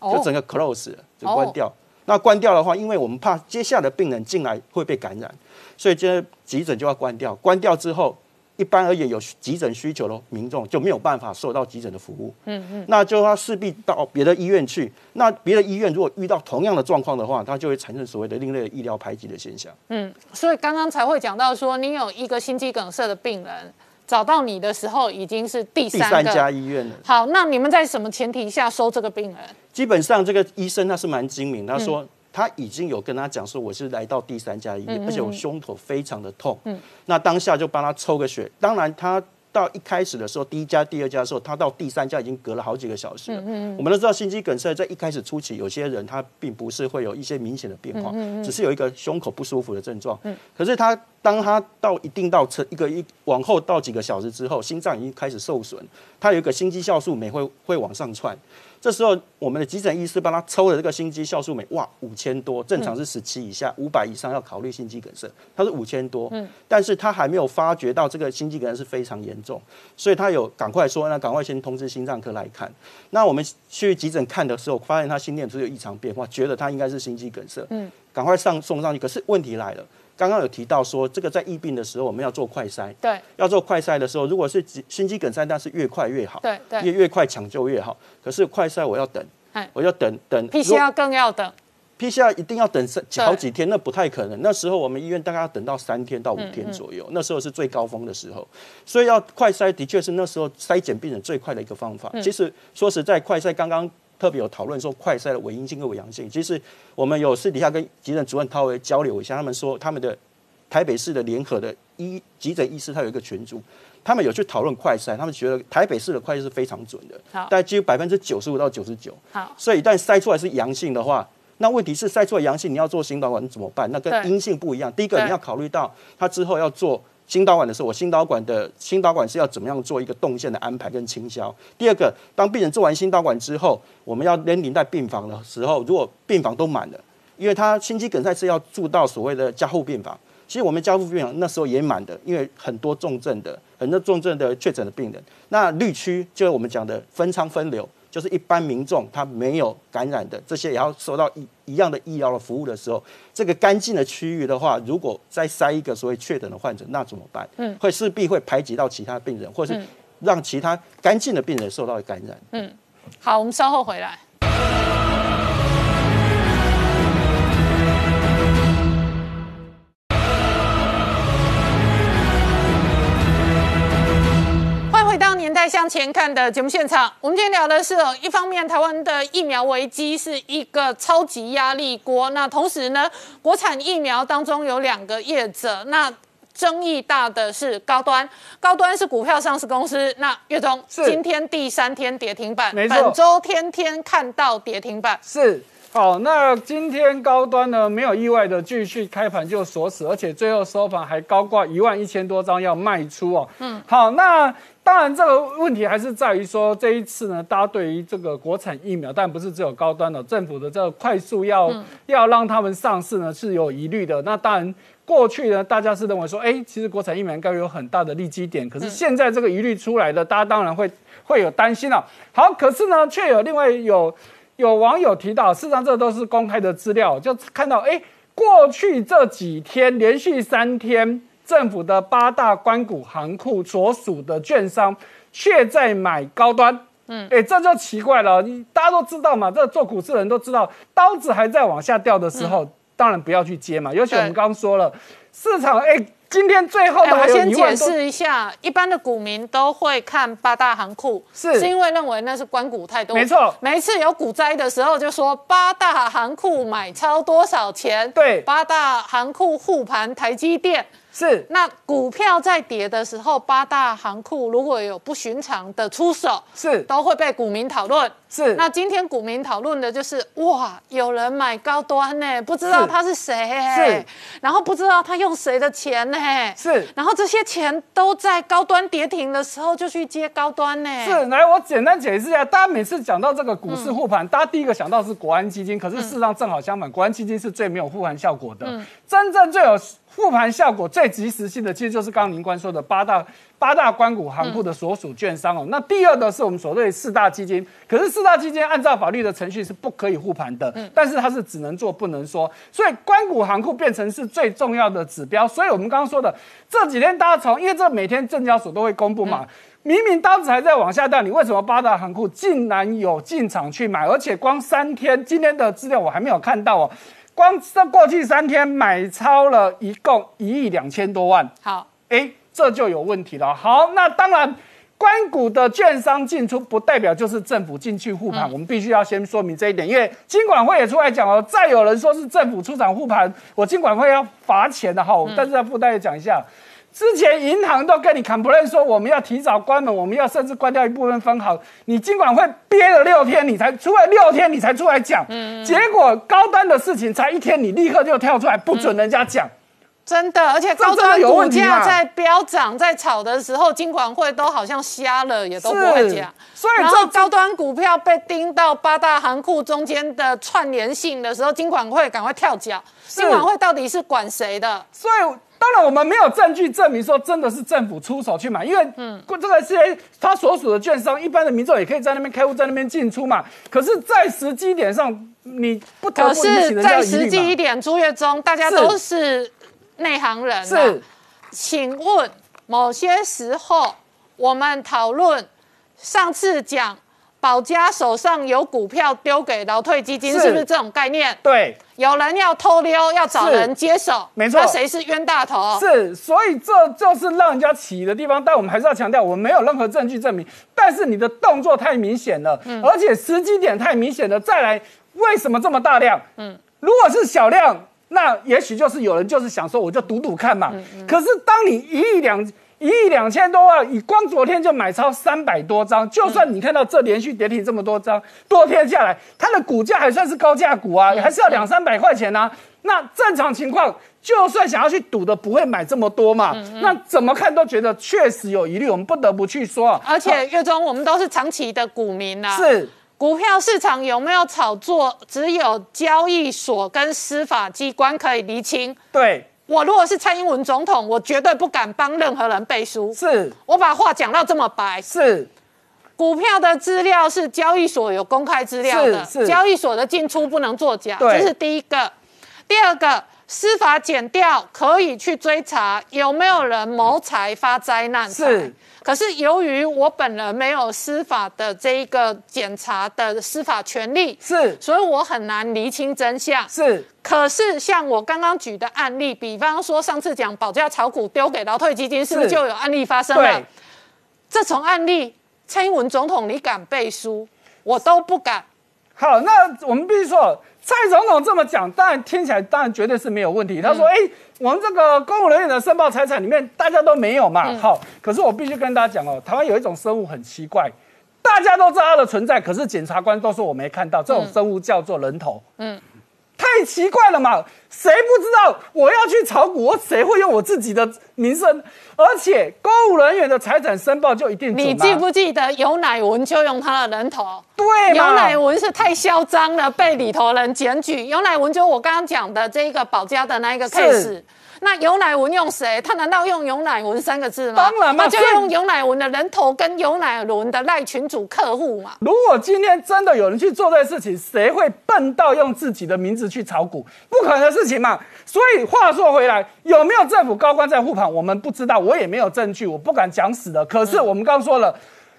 S4: 就整个 close 就关掉。那关掉的话，因为我们怕接下来的病人进来会被感染，所以这急诊就要关掉。关掉之后。一般而言，有急诊需求的民众就没有办法受到急诊的服务。嗯嗯，那就他势必到别的医院去。那别的医院如果遇到同样的状况的话，它就会产生所谓的另类的医疗排挤的现象。
S1: 嗯，所以刚刚才会讲到说，你有一个心肌梗塞的病人找到你的时候，已经是第三
S4: 家医院了。
S1: 好，那你们在什么前提下收这个病人？
S4: 基本上，这个医生他是蛮精明，他说。他已经有跟他讲说，我是来到第三家医院，而且我胸口非常的痛。嗯，那当下就帮他抽个血。当然，他到一开始的时候，第一家、第二家的时候，他到第三家已经隔了好几个小时了。嗯嗯，我们都知道心肌梗塞在一开始初期，有些人他并不是会有一些明显的变化，只是有一个胸口不舒服的症状。嗯，可是他当他到一定到成一个一往后到几个小时之后，心脏已经开始受损，他有一个心肌酵素酶会会往上窜。这时候，我们的急诊医师帮他抽了这个心肌酵素酶，哇，五千多，正常是十七以下，五百以上要考虑心肌梗塞。他是五千多，嗯，但是他还没有发觉到这个心肌梗塞是非常严重，所以他有赶快说，那赶快先通知心脏科来看。那我们去急诊看的时候，发现他心电图有异常变化，觉得他应该是心肌梗塞，嗯，赶快上送上去。可是问题来了。刚刚有提到说，这个在疫病的时候，我们要做快筛。
S1: 对，
S4: 要做快筛的时候，如果是心肌梗塞，那是越快越好。
S1: 对对，
S4: 越越快抢救越好。可是快筛我要等，我要等等。
S1: PCR 更要等
S4: ，PCR 一定要等三好几天，那不太可能。那时候我们医院大概要等到三天到五天左右，那时候是最高峰的时候。所以要快筛，的确是那时候筛检病人最快的一个方法。其实说实在，快筛刚刚。特别有讨论说快筛的伪阴性跟伪阳性，其实我们有私底下跟急诊主任稍微交流一下，他们说他们的台北市的联合的医急诊医师他有一个群组，他们有去讨论快筛，他们觉得台北市的快筛是非常准的，大概几乎百分之九十五到九十九。
S1: 好，
S4: 所以一旦筛出来是阳性的话，那问题是筛出来阳性你要做心导管怎么办？那跟阴性不一样，第一个你要考虑到他之后要做。新导管的时候，我新导管的新导管是要怎么样做一个动线的安排跟清消？第二个，当病人做完新导管之后，我们要连领在病房的时候，如果病房都满了，因为他心肌梗塞是要住到所谓的加护病房，其实我们加护病房那时候也满的，因为很多重症的、很多重症的确诊的病人，那绿区就是我们讲的分仓分流。就是一般民众他没有感染的这些也要受到一一样的医疗的服务的时候，这个干净的区域的话，如果再塞一个所谓确诊的患者，那怎么办？嗯，会势必会排挤到其他病人，或是让其他干净的病人受到感染。
S1: 嗯，好，我们稍后回来。年代向前看的节目现场，我们今天聊的是哦，一方面台湾的疫苗危机是一个超级压力锅，那同时呢，国产疫苗当中有两个业者，那争议大的是高端，高端是股票上市公司，那月中是今天第三天跌停板，本周天天看到跌停板，
S7: 是。好，那今天高端呢没有意外的继续开盘就锁死，而且最后收盘还高挂一万一千多张要卖出哦。嗯，好，那当然这个问题还是在于说这一次呢，大家对于这个国产疫苗，但不是只有高端的，政府的这个快速要要让他们上市呢是有疑虑的。那当然过去呢，大家是认为说，哎，其实国产疫苗应该有很大的利基点，可是现在这个疑虑出来了，大家当然会会有担心了。好，可是呢，却有另外有。有网友提到，事实上这都是公开的资料，就看到，哎，过去这几天连续三天，政府的八大关谷行库所属的券商却在买高端，嗯，哎，这就奇怪了。你大家都知道嘛，这做股市的人都知道，刀子还在往下掉的时候，当然不要去接嘛。尤其我们刚刚说了，市场，哎。今天最后的，
S1: 我先解释一下，一般的股民都会看八大行库，
S7: 是
S1: 是因为认为那是关股太多，
S7: 没错。
S1: 每一次有股灾的时候，就说八大行库买超多少钱，
S7: 对，
S1: 八大行库护盘台积电。
S7: 是，
S1: 那股票在跌的时候，八大行库如果有不寻常的出手，
S7: 是。
S1: 都会被股民讨论。
S7: 是，
S1: 那今天股民讨论的就是哇，有人买高端呢，不知道他是谁，
S7: 是，
S1: 然后不知道他用谁的钱呢，
S7: 是，
S1: 然后这些钱都在高端跌停的时候就去接高端呢。
S7: 是，来我简单解释一下，大家每次讲到这个股市护盘，大家第一个想到是国安基金，可是事实上正好相反，国安基金是最没有护盘效果的，真正最有。复盘效果最及时性的，其实就是刚刚林官说的八大八大关谷行库的所属券商哦。那第二的是我们所谓四大基金，可是四大基金按照法律的程序是不可以护盘的，但是它是只能做不能说，所以关谷行库变成是最重要的指标。所以我们刚刚说的这几天大家从，因为这每天证交所都会公布嘛，明明刀子还在往下掉，你为什么八大行库竟然有进场去买，而且光三天，今天的资料我还没有看到哦。光这过去三天买超了一共一亿两千多万，
S1: 好，
S7: 哎，这就有问题了。好，那当然，关谷的券商进出，不代表就是政府进去护盘，我们必须要先说明这一点。因为金管会也出来讲哦，再有人说是政府出场护盘，我金管会要罚钱的哈。但是要附带讲一下，之前银行都跟你 complain 说我们要提早关门，我们要甚至关掉一部分分行，你金管会憋了六天，你才出来六天，你才出来讲，嗯结果高端的事情才一天，你立刻就跳出来不准人家讲。
S1: 真的，而且高端股价在飙涨、在炒的时候，金管会都好像瞎了，也都不会讲。
S7: 所以，
S1: 这高端股票被盯到八大行库中间的串联性的时候，金管会赶快跳脚。金管会到底是管谁的？
S7: 所以，当然我们没有证据证明说真的是政府出手去买，因为嗯，这个是他所属的券商，一般的民众也可以在那边开户，在那边进出嘛。可是，在时机点上，你不
S1: 可是，在实际一点，朱月中大家都是。内行人
S7: 是，
S1: 请问某些时候我们讨论上次讲保家手上有股票丢给劳退基金，是不是这种概念？
S7: 对，
S1: 有人要偷溜，要找人接手，
S7: 没错。
S1: 那谁是冤大头？
S7: 是，所以这就是让人家起疑的地方。但我们还是要强调，我们没有任何证据证明。但是你的动作太明显了，而且时机点太明显了。再来，为什么这么大量？嗯，如果是小量。那也许就是有人就是想说，我就赌赌看嘛。可是当你一亿两一亿两千多万，你光昨天就买超三百多张，就算你看到这连续跌停这么多张，多天下来，它的股价还算是高价股啊，还是要两三百块钱呢。那正常情况，就算想要去赌的，不会买这么多嘛。那怎么看都觉得确实有疑虑，我们不得不去说。
S1: 而且月中我们都是长期的股民啊。
S7: 是。
S1: 股票市场有没有炒作？只有交易所跟司法机关可以厘清。
S7: 对
S1: 我如果是蔡英文总统，我绝对不敢帮任何人背书。
S7: 是
S1: 我把话讲到这么白。
S7: 是
S1: 股票的资料是交易所有公开资料的，交易所的进出不能作假，这是第一个。第二个，司法减掉可以去追查有没有人谋财发灾难。
S7: 是。
S1: 可是由于我本人没有司法的这一个检查的司法权利，
S7: 是，
S1: 所以我很难厘清真相。
S7: 是，
S1: 可是像我刚刚举的案例，比方说上次讲保价炒股丢给劳退基金，是不是就有案例发生了？这种案例，蔡英文总统你敢背书，我都不敢。
S7: 好，那我们必须说。蔡总统这么讲，当然听起来当然绝对是没有问题。他说：“哎，我们这个公务人员的申报财产里面，大家都没有嘛。好，可是我必须跟大家讲哦，台湾有一种生物很奇怪，大家都知道它的存在，可是检察官都说我没看到。这种生物叫做人头。嗯。”太奇怪了嘛！谁不知道我要去炒股？我谁会用我自己的名声？而且公务人员的财产申报就一定
S1: 你记不记得有乃文就用他的人头？
S7: 对，
S1: 有乃文是太嚣张了，被里头人检举。有乃文就我刚刚讲的这一个保家的那一个 case。那尤乃文用谁？他难道用尤乃文三个字吗？
S7: 当然嘛，
S1: 就用尤乃文的人头跟尤乃文的赖群主客户嘛。
S7: 如果今天真的有人去做这事情，谁会笨到用自己的名字去炒股？不可能的事情嘛。所以话说回来，有没有政府高官在护盘，我们不知道，我也没有证据，我不敢讲死的。可是我们刚说了，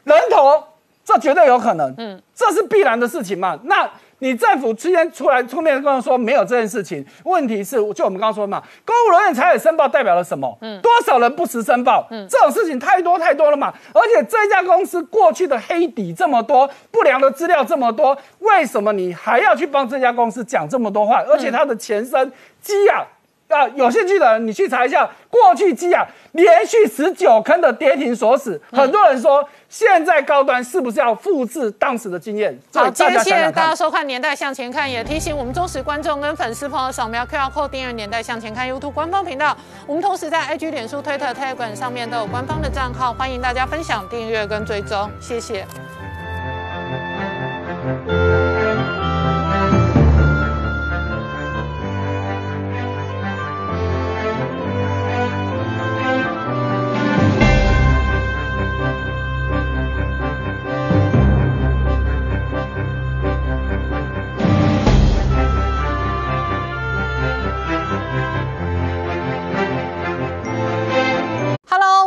S7: 人头这绝对有可能，嗯，这是必然的事情嘛。那。你政府之前出来出面跟我说没有这件事情，问题是就我们刚刚说嘛，公务人员财产申报代表了什么？嗯，多少人不实申报？嗯，这种事情太多太多了嘛。而且这家公司过去的黑底这么多，不良的资料这么多，为什么你还要去帮这家公司讲这么多话？而且它的前身基亚。啊，有兴趣的人，你去查一下过去基亚连续十九坑的跌停锁死。很多人说，现在高端是不是要复制当时的经验？
S1: 好，谢谢大家收看《年代向前看》，也提醒我们忠实观众跟粉丝朋友扫描 QR Code 订阅《年代向前看》YouTube 官方频道。我们同时在 IG、脸书、推特、Telegram 上面都有官方的账号，欢迎大家分享、订阅跟追踪。谢谢。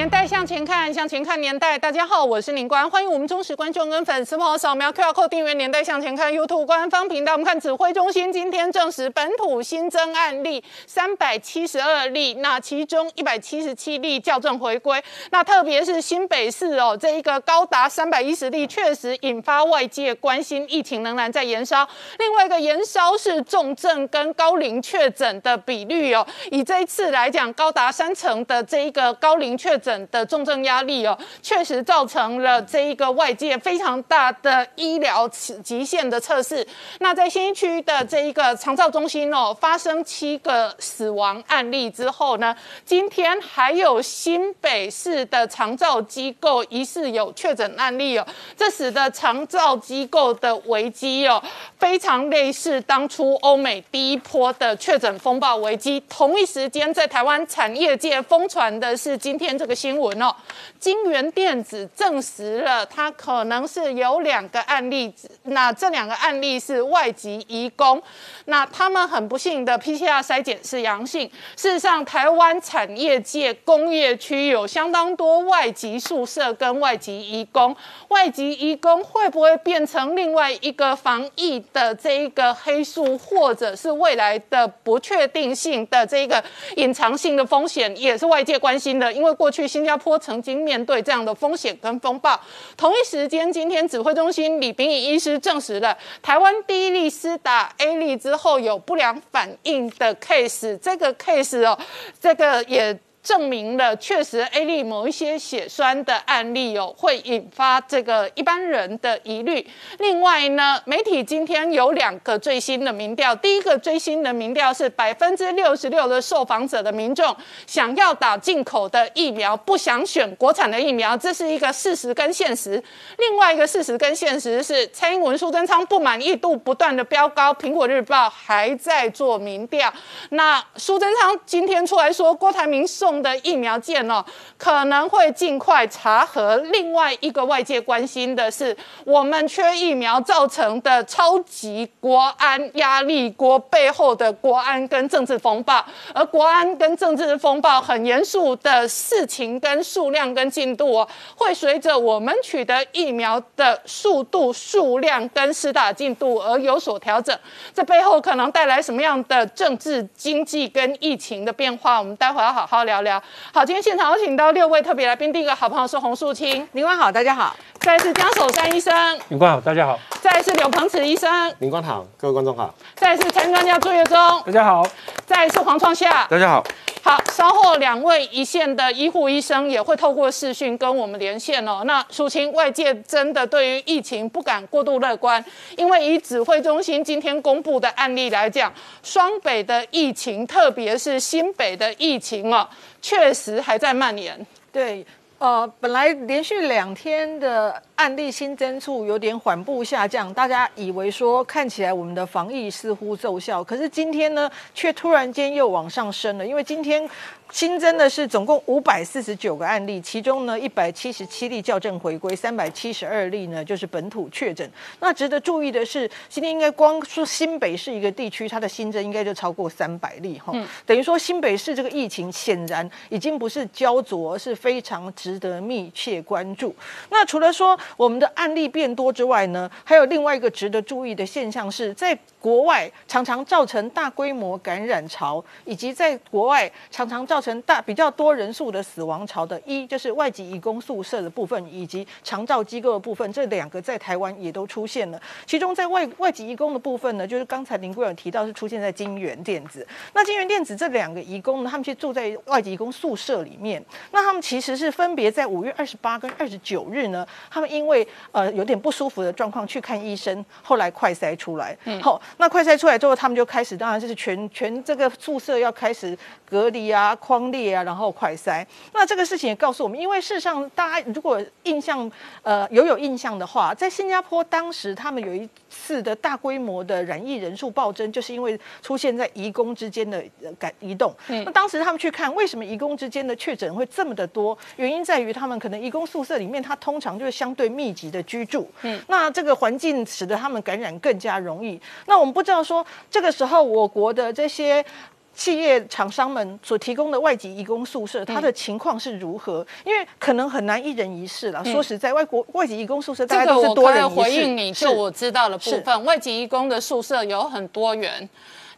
S1: 年代向前看，向前看年代。大家好，我是林官，欢迎我们忠实观众跟粉丝朋友扫描 QR Code 订阅《年代向前看》YouTube 官方频道。我们看指挥中心今天证实本土新增案例三百七十二例，那其中一百七十七例校正回归。那特别是新北市哦，这一个高达三百一十例，确实引发外界关心，疫情仍然在延烧。另外一个延烧是重症跟高龄确诊的比率哦，以这一次来讲，高达三成的这一个高龄确诊。的重症压力哦，确实造成了这一个外界非常大的医疗极限的测试。那在新区的这一个长照中心哦，发生七个死亡案例之后呢，今天还有新北市的长照机构疑似有确诊案例哦，这使得长照机构的危机哦，非常类似当初欧美第一波的确诊风暴危机。同一时间，在台湾产业界疯传的是今天这个新。闻哦，金源电子证实了，它可能是有两个案例，那这两个案例是外籍移工，那他们很不幸的 PCR 筛检是阳性。事实上，台湾产业界工业区有相当多外籍宿舍跟外籍移工，外籍移工会不会变成另外一个防疫的这一个黑数，或者是未来的不确定性的这一个隐藏性的风险，也是外界关心的，因为过去新加坡曾经面对这样的风险跟风暴，同一时间，今天指挥中心李炳宇医师证实了台湾第一例施打 A 例之后有不良反应的 case，这个 case 哦，这个也。证明了确实 A 粒某一些血栓的案例哦，会引发这个一般人的疑虑。另外呢，媒体今天有两个最新的民调，第一个最新的民调是百分之六十六的受访者的民众想要打进口的疫苗，不想选国产的疫苗，这是一个事实跟现实。另外一个事实跟现实是，蔡英文、苏贞昌不满意度不断的飙高，苹果日报还在做民调。那苏贞昌今天出来说，郭台铭受。的疫苗件哦，可能会尽快查核。另外一个外界关心的是，我们缺疫苗造成的超级国安压力锅背后的国安跟政治风暴，而国安跟政治风暴很严肃的事情跟数量跟进度哦，会随着我们取得疫苗的速度、数量跟施打进度而有所调整。这背后可能带来什么样的政治、经济跟疫情的变化？我们待会要好好聊。聊好，今天现场有请到六位特别来宾。第一个好朋友是洪树清，
S5: 林官好，大家好。
S1: 再是江守山医生，
S7: 林官好，大家好。
S1: 再是柳鹏慈医生，
S8: 林官好，各位观众好。
S1: 再是财经专家朱月忠，
S7: 大家好。
S1: 再是黄创夏，
S8: 大家好。
S1: 好，稍后两位一线的医护医生也会透过视讯跟我们连线哦。那苏清，外界真的对于疫情不敢过度乐观，因为以指挥中心今天公布的案例来讲，双北的疫情，特别是新北的疫情哦，确实还在蔓延。
S5: 对。呃，本来连续两天的案例新增处有点缓步下降，大家以为说看起来我们的防疫似乎奏效，可是今天呢，却突然间又往上升了，因为今天。新增的是总共五百四十九个案例，其中呢一百七十七例校正回归，三百七十二例呢就是本土确诊。那值得注意的是，今天应该光说新北市一个地区，它的新增应该就超过三百例哈。等于说新北市这个疫情显然已经不是焦灼，而是非常值得密切关注。那除了说我们的案例变多之外呢，还有另外一个值得注意的现象是在。国外常常造成大规模感染潮，以及在国外常常造成大比较多人数的死亡潮的，一就是外籍移工宿舍的部分，以及长照机构的部分，这两个在台湾也都出现了。其中在外外籍移工的部分呢，就是刚才林贵有提到是出现在金源电子。那金源电子这两个移工呢，他们去住在外籍移工宿舍里面，那他们其实是分别在五月二十八跟二十九日呢，他们因为呃有点不舒服的状况去看医生，后来快筛出来，好。那快筛出来之后，他们就开始，当然就是全全这个宿舍要开始隔离啊、框列啊，然后快筛。那这个事情也告诉我们，因为事实上大家如果印象呃有有印象的话，在新加坡当时他们有一次的大规模的染疫人数暴增，就是因为出现在移工之间的改移动。那当时他们去看为什么移工之间的确诊会这么的多，原因在于他们可能移工宿舍里面，它通常就是相对密集的居住。嗯，那这个环境使得他们感染更加容易。那我们不知道说这个时候我国的这些企业厂商们所提供的外籍移工宿舍，它的情况是如何？因为可能很难一人一室了。说实在，外国外籍移工宿舍大家都是多人一室。
S1: 回应你就我知道的部分，外籍移工的宿舍有很多元，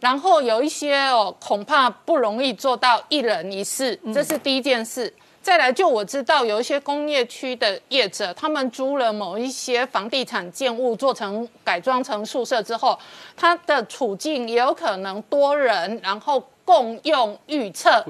S1: 然后有一些哦，恐怕不容易做到一人一室，这是第一件事。再来，就我知道有一些工业区的业者，他们租了某一些房地产建物，做成改装成宿舍之后，他的处境也有可能多人，然后。共用预测，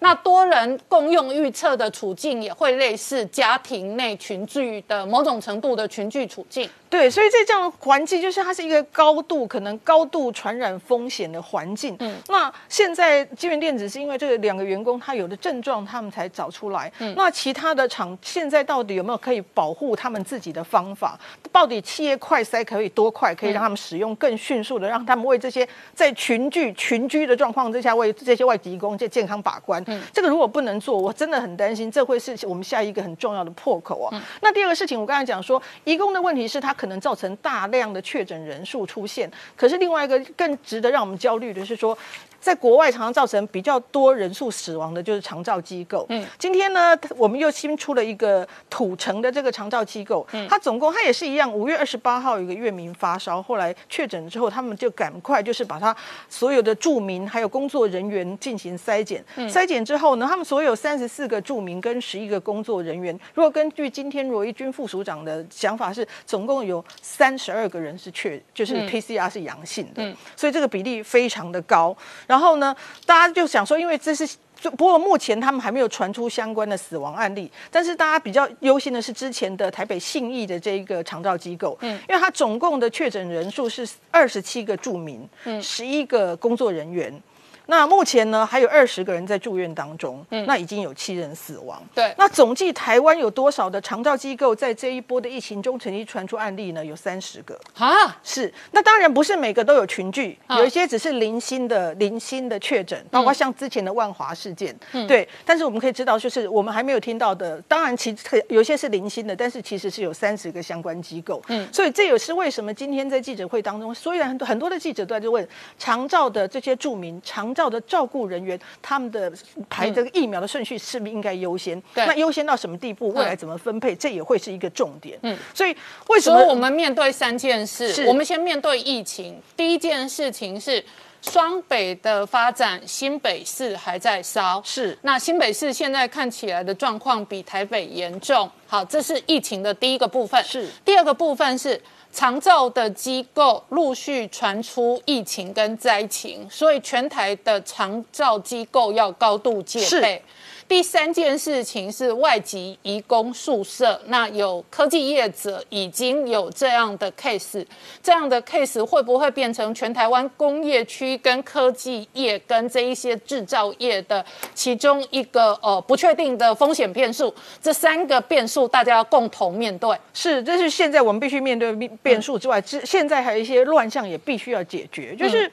S1: 那多人共用预测的处境也会类似家庭内群聚的某种程度的群聚处境。
S5: 对，所以在这样的环境，就是它是一个高度可能高度传染风险的环境。嗯，那现在金源电子是因为这个两个员工他有的症状，他们才找出来。嗯，那其他的厂现在到底有没有可以保护他们自己的方法？到底企业快筛可以多快，可以让他们使用更迅速的，让他们为这些在群聚群居的状况之下为这些外籍工健健康把关？嗯，这个如果不能做，我真的很担心，这会是我们下一个很重要的破口啊。那第二个事情，我刚才讲说，移工的问题是他。可能造成大量的确诊人数出现，可是另外一个更值得让我们焦虑的是说。在国外常常造成比较多人数死亡的就是长照机构。嗯，今天呢，我们又新出了一个土城的这个长照机构。嗯，它总共它也是一样，五月二十八号有一个月民发烧，后来确诊之后，他们就赶快就是把他所有的住民还有工作人员进行筛检。嗯，筛检之后呢，他们所有三十四个住民跟十一个工作人员，如果根据今天罗一军副署长的想法是，总共有三十二个人是确就是 PCR 是阳性的。嗯，所以这个比例非常的高。然后呢，大家就想说，因为这是就不过目前他们还没有传出相关的死亡案例，但是大家比较忧心的是之前的台北信义的这一个长照机构，嗯，因为它总共的确诊人数是二十七个住民，嗯，十一个工作人员。那目前呢，还有二十个人在住院当中，嗯，那已经有七人死亡。
S1: 对，
S5: 那总计台湾有多少的长照机构在这一波的疫情中曾经传出案例呢？有三十个啊，是。那当然不是每个都有群聚，有一些只是零星的零星的确诊，包括像之前的万华事件，嗯对。但是我们可以知道，就是我们还没有听到的，当然其有些是零星的，但是其实是有三十个相关机构。嗯，所以这也是为什么今天在记者会当中，虽然很多很多的记者都在问长照的这些著名长。照的照顾人员，他们的排这个疫苗的顺序是不是应该优先？对那优先到什么地步？未来怎么分配？这也会是一个重点。嗯，所以为什么
S1: 我们面对三件事？我们先面对疫情。第一件事情是双北的发展，新北市还在烧。
S5: 是，
S1: 那新北市现在看起来的状况比台北严重。好，这是疫情的第一个部分。
S5: 是，
S1: 第二个部分是。长照的机构陆续传出疫情跟灾情，所以全台的长照机构要高度戒备。第三件事情是外籍移工宿舍，那有科技业者已经有这样的 case，这样的 case 会不会变成全台湾工业区跟科技业跟这一些制造业的其中一个呃不确定的风险变数？这三个变数大家要共同面对。
S5: 是，这是现在我们必须面对变数之外，之现在还有一些乱象也必须要解决，就是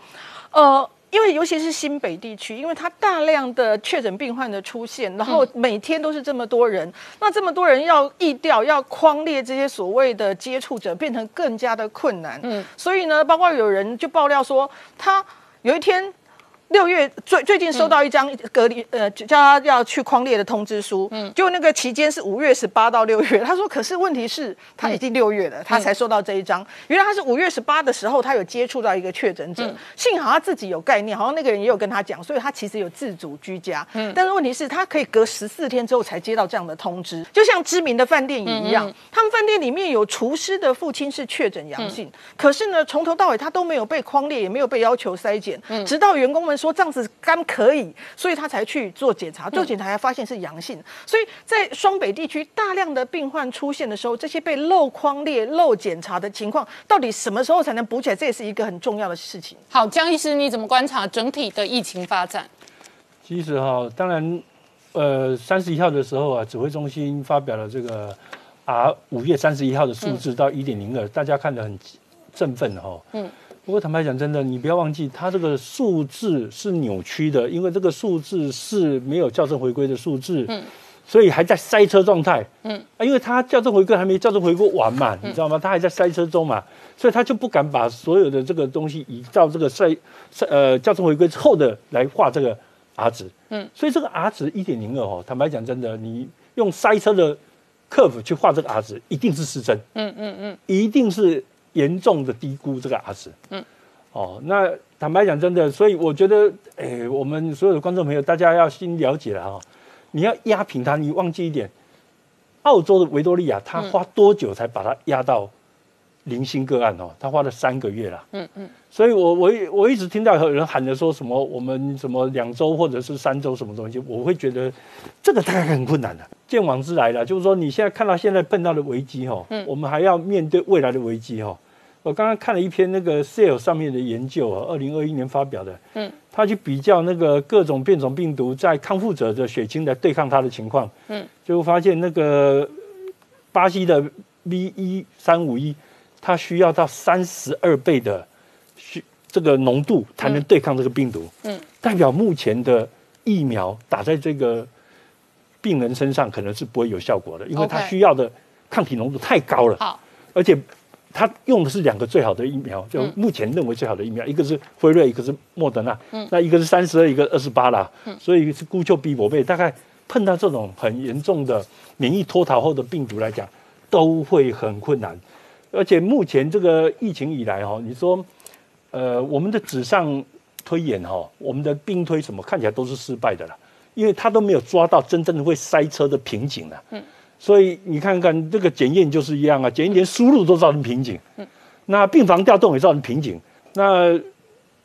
S5: 呃。因为尤其是新北地区，因为它大量的确诊病患的出现，然后每天都是这么多人，那这么多人要疫调、要框列这些所谓的接触者，变成更加的困难。嗯，所以呢，包括有人就爆料说，他有一天。六月最最近收到一张隔离呃叫他要去框列的通知书，嗯，就那个期间是五月十八到六月，他说可是问题是他已经六月了，他才收到这一张，原来他是五月十八的时候他有接触到一个确诊者，幸好他自己有概念，好像那个人也有跟他讲，所以他其实有自主居家，嗯，但是问题是他可以隔十四天之后才接到这样的通知，就像知名的饭店也一样，他们饭店里面有厨师的父亲是确诊阳性，可是呢从头到尾他都没有被框列，也没有被要求筛检，直到员工们。说这样子刚可以，所以他才去做检查，做检查才发现是阳性。所以在双北地区大量的病患出现的时候，这些被漏框列、漏检查的情况，到底什么时候才能补起来？这也是一个很重要的事情。
S1: 好，江医师，你怎么观察整体的疫情发展？
S8: 其实哈，当然，呃，三十一号的时候啊，指挥中心发表了这个啊五月三十一号的数字到一点零二，大家看得很振奋哈。嗯。不过坦白讲，真的，你不要忘记，它这个数字是扭曲的，因为这个数字是没有校正回归的数字。嗯。所以还在塞车状态。嗯，啊，因为它校正回归还没校正回归完嘛，你知道吗？它还在塞车中嘛，所以它就不敢把所有的这个东西移到这个塞塞呃校正回归之后的来画这个 R 值。嗯，所以这个 R 值一点零二哦，坦白讲，真的，你用塞车的 curve 去画这个 R 值，一定是失真。嗯嗯嗯，一定是严重的低估这个 R 值。嗯，哦，那坦白讲，真的，所以我觉得，哎，我们所有的观众朋友，大家要先了解了哈。你要压平它，你忘记一点，澳洲的维多利亚，他花多久才把它压到零星个案哦？他花了三个月了。嗯嗯。所以我我我一直听到有人喊着说什么我们什么两周或者是三周什么东西，我会觉得这个大概很困难的。见往之来了，就是说你现在看到现在碰到的危机哈，我们还要面对未来的危机哈。我刚刚看了一篇那个 Cell 上面的研究啊，二零二一年发表的，嗯，他去比较那个各种变种病毒在康复者的血清来对抗它的情况，嗯，就发现那个巴西的 V 一三五一，它需要到三十二倍的需这个浓度才能对抗这个病毒，嗯，代表目前的疫苗打在这个病人身上可能是不会有效果的，因为它需要的抗体浓度太高了，
S1: 好，
S8: 而且。他用的是两个最好的疫苗，就目前认为最好的疫苗，一个是辉瑞，一个是莫德纳。嗯，那一个是三十二，一个二十八啦。嗯，所以是孤丘比伯贝，大概碰到这种很严重的免疫脱逃后的病毒来讲，都会很困难。而且目前这个疫情以来哈，你说，呃，我们的纸上推演哈，我们的兵推什么看起来都是失败的了，因为他都没有抓到真正的会塞车的瓶颈了。嗯。所以你看看这个检验就是一样啊，检验连输入都造成瓶颈，嗯，那病房调动也造成瓶颈，那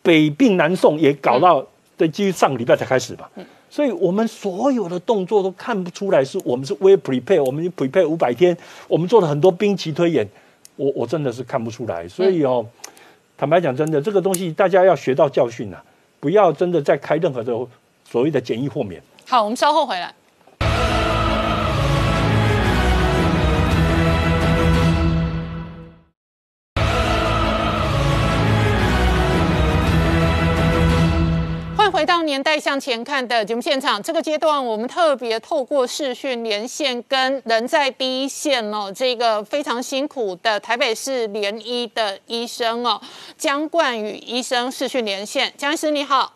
S8: 北病南送也搞到的，基于上个礼拜才开始吧，嗯，所以我们所有的动作都看不出来是我们是 well prepare，我们 prepare 五百天，我们做了很多兵棋推演，我我真的是看不出来，所以哦，坦白讲，真的这个东西大家要学到教训啊，不要真的再开任何的所谓的简易豁免。
S1: 好，我们稍后回来。到年代向前看的节目现场，这个阶段我们特别透过视讯连线，跟人在第一线哦，这个非常辛苦的台北市联医的医生哦，江冠宇医生视讯连线，江医师你好，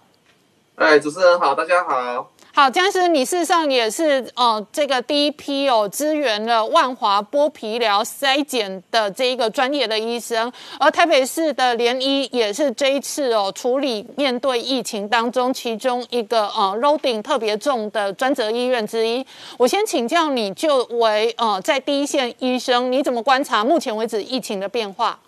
S9: 哎，主持人好，大家好。
S1: 好，江师，你事实上也是哦，这个第一批哦，支援了万华剥皮疗筛检的这一个专业的医生，而台北市的联医也是这一次哦处理面对疫情当中其中一个呃 loading 特别重的专责医院之一。我先请教你，就为呃在第一线医生，你怎么观察目前为止疫情的变化？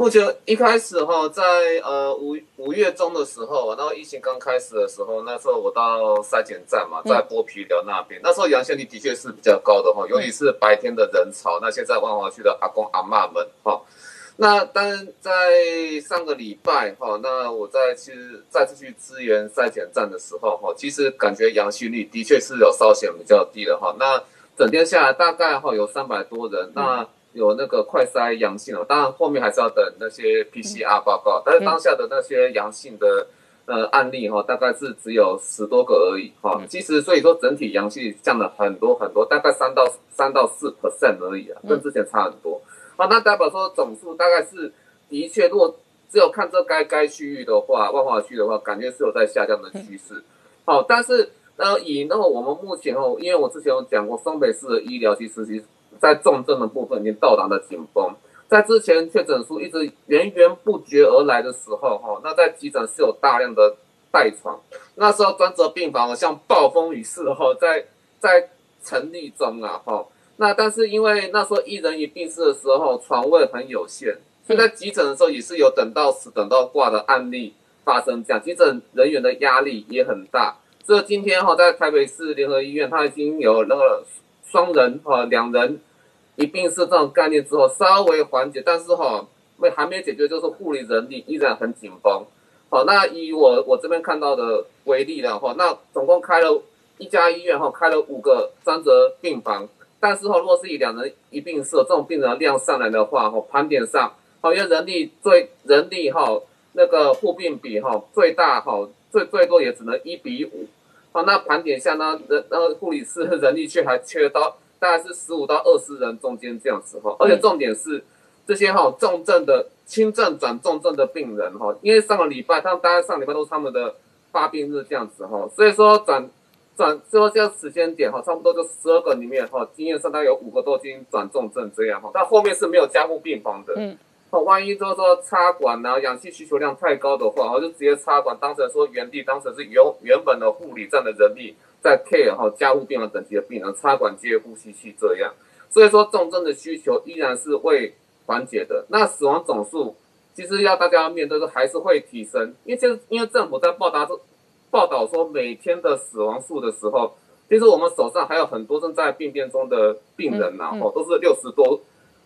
S9: 目前一开始哈，在呃五五月中的时候，然后疫情刚开始的时候，那时候我到筛检站嘛，在剥皮寮那边，那时候阳性率的确是比较高的哈，尤其是白天的人潮。那现在万华区的阿公阿妈们哈，那但在上个礼拜哈，那我在去再次去支援筛检站的时候哈，其实感觉阳性率的确是有稍显比较低的哈。那整天下来大概哈有三百多人，那。有那个快筛阳性了，当然后面还是要等那些 PCR 报告。但是当下的那些阳性的呃案例哈，大概是只有十多个而已哈。其实所以说整体阳性降了很多很多，大概三到三到四 percent 而已啊，跟之前差很多。好，那代表说总数大概是的确，如果只有看这该该区域的话，万华区的话，感觉是有在下降的趋势。好，但是呃以那个我们目前哦，因为我之前有讲过双北市的医疗其实其实。在重症的部分已经到达了紧绷，在之前确诊数一直源源不绝而来的时候，哈，那在急诊是有大量的待床，那时候专责病房像暴风雨似的哈，在在成立中啊，哈，那但是因为那时候一人一病室的时候床位很有限，所以在急诊的时候也是有等到死等到挂的案例发生，这样急诊人员的压力也很大，所以今天哈在台北市联合医院，它已经有那个双人哈两人。一病是这种概念之后稍微缓解，但是哈没还没解决，就是护理人力依然很紧绷。好，那以我我这边看到的为例的话，那总共开了一家医院哈，开了五个专责病房，但是哈，若是以两人一病室这种病人量上来的话，哈盘点上，好，因为人力最人力哈那个护病比哈最大哈最最多也只能一比五。好，那盘点下呢，人呃护理师人力却还缺到大概是十五到二十人中间这样子哈，而且重点是这些哈重症的轻症转重症的病人哈，因为上个礼拜他们大概上礼拜都是他们的发病日这样子哈，所以说转转最后这个时间点哈，差不多就十二个里面哈，经验上大概有五个都已经转重症这样哈，但后面是没有加护病房的。嗯。哦，万一就是说插管呐，氧气需求量太高的话，哦，就直接插管，当成说原地当成是原原本的护理站的人力在 care 哈加护病房等级的病人插管接呼吸器这样，所以说重症的需求依然是会缓解的。那死亡总数其实要大家面对的还是会提升，因为其实因为政府在报答报道说每天的死亡数的时候，其实我们手上还有很多正在病变中的病人呐，哦，都是六十多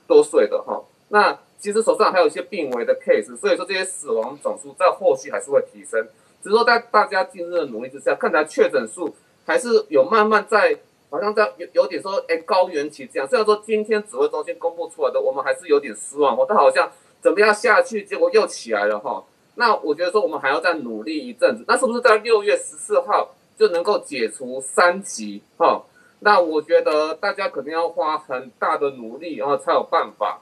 S9: 多岁的哈，那。其实手上还有一些病危的 case，所以说这些死亡总数在后续还是会提升。只是说在大家近日的努力之下，看起来确诊数还是有慢慢在，好像在有有点说，哎，高原期这样。虽然说今天指挥中心公布出来的，我们还是有点失望哦，但好像怎么样下去，结果又起来了哈。那我觉得说我们还要再努力一阵子。那是不是在六月十四号就能够解除三级哈？那我觉得大家肯定要花很大的努力，然后才有办法。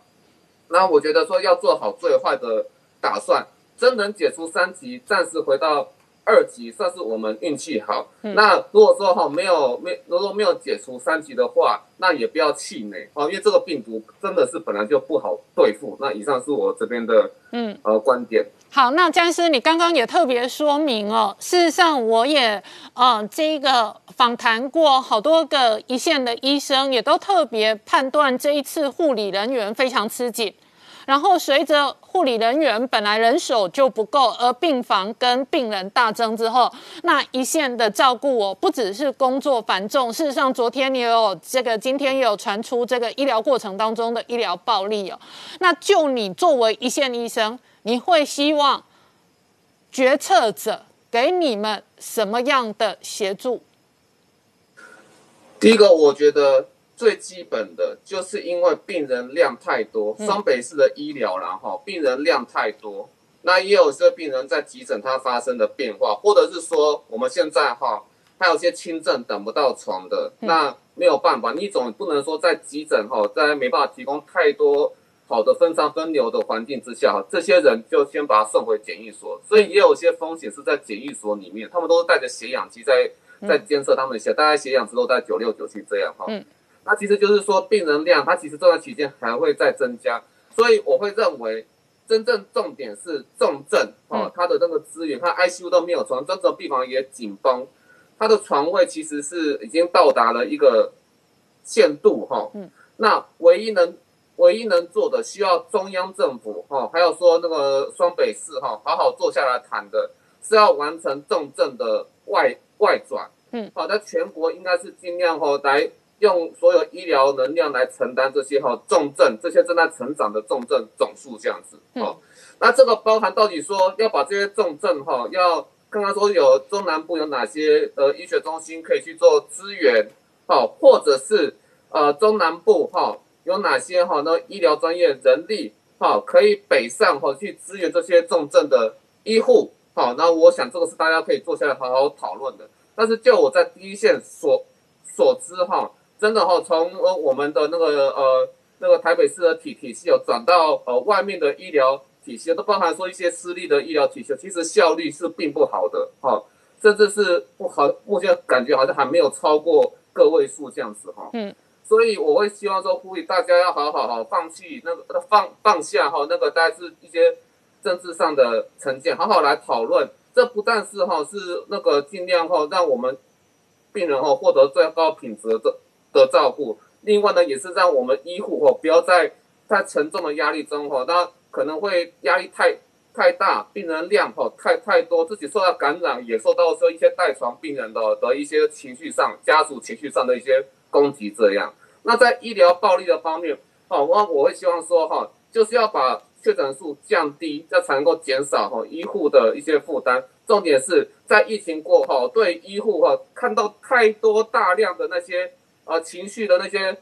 S9: 那我觉得说要做好最坏的打算，真能解除三级，暂时回到二级，算是我们运气好。那如果说哈没有没如果没有解除三级的话，那也不要气馁哦，因为这个病毒真的是本来就不好对付。那以上是我这边的嗯呃观点。
S1: 好，那江医师，你刚刚也特别说明哦，事实上我也呃这个访谈过好多个一线的医生，也都特别判断这一次护理人员非常吃紧。然后随着护理人员本来人手就不够，而病房跟病人大增之后，那一线的照顾哦，不只是工作繁重，事实上昨天也有这个，今天也有传出这个医疗过程当中的医疗暴力哦。那就你作为一线医生，你会希望决策者给你们什么样的协助？
S9: 第一个，我觉得。最基本的就是因为病人量太多，双北市的医疗然后病人量太多，那也有些病人在急诊他发生的变化，或者是说我们现在哈还有些轻症等不到床的，那没有办法，你总不能说在急诊哈在没办法提供太多好的分仓分流的环境之下，这些人就先把他送回检疫所，所以也有些风险是在检疫所里面，他们都是带着血氧机在在监测他们血，大概血氧值都在九六九七这样哈。那其实就是说，病人量它其实这段期间还会再增加，所以我会认为，真正重点是重症哦，它的那个资源，它 ICU 都没有床，真正病房也紧绷，它的床位其实是已经到达了一个限度哈。嗯。那唯一能唯一能做的，需要中央政府哈，还有说那个双北市哈，好好坐下来谈的，是要完成重症的外外转。嗯。好，在全国应该是尽量哈来。用所有医疗能量来承担这些哈重症，这些正在成长的重症总数这样子哦。那这个包含到底说要把这些重症哈，要刚刚说有中南部有哪些呃医学中心可以去做支援，好，或者是呃中南部哈有哪些哈那医疗专业人力哈可以北上哈去支援这些重症的医护，好，那我想这个是大家可以坐下来好好讨论的。但是就我在第一线所所知哈。真的哈，从呃我们的那个呃那个台北市的体体系有转到呃外面的医疗体系，都包含说一些私立的医疗体系，其实效率是并不好的哈，甚至是不好，目前感觉好像还没有超过个位数这样子哈。嗯，所以我会希望说呼吁大家要好好好放弃那个放放下哈那个大概是一些政治上的成见，好好来讨论。这不但是哈是那个尽量哈让我们病人哈获得最高品质的。的照顾，另外呢，也是让我们医护哦，不要在太沉重的压力中哈，那可能会压力太太大，病人量哈太太多，自己受到感染，也受到说一些带床病人的的一些情绪上、家属情绪上的一些攻击，这样。那在医疗暴力的方面，哦，我我会希望说哈，就是要把确诊数降低，这才能够减少哈医护的一些负担。重点是在疫情过后，对医护哈看到太多大量的那些。呃，情绪的那些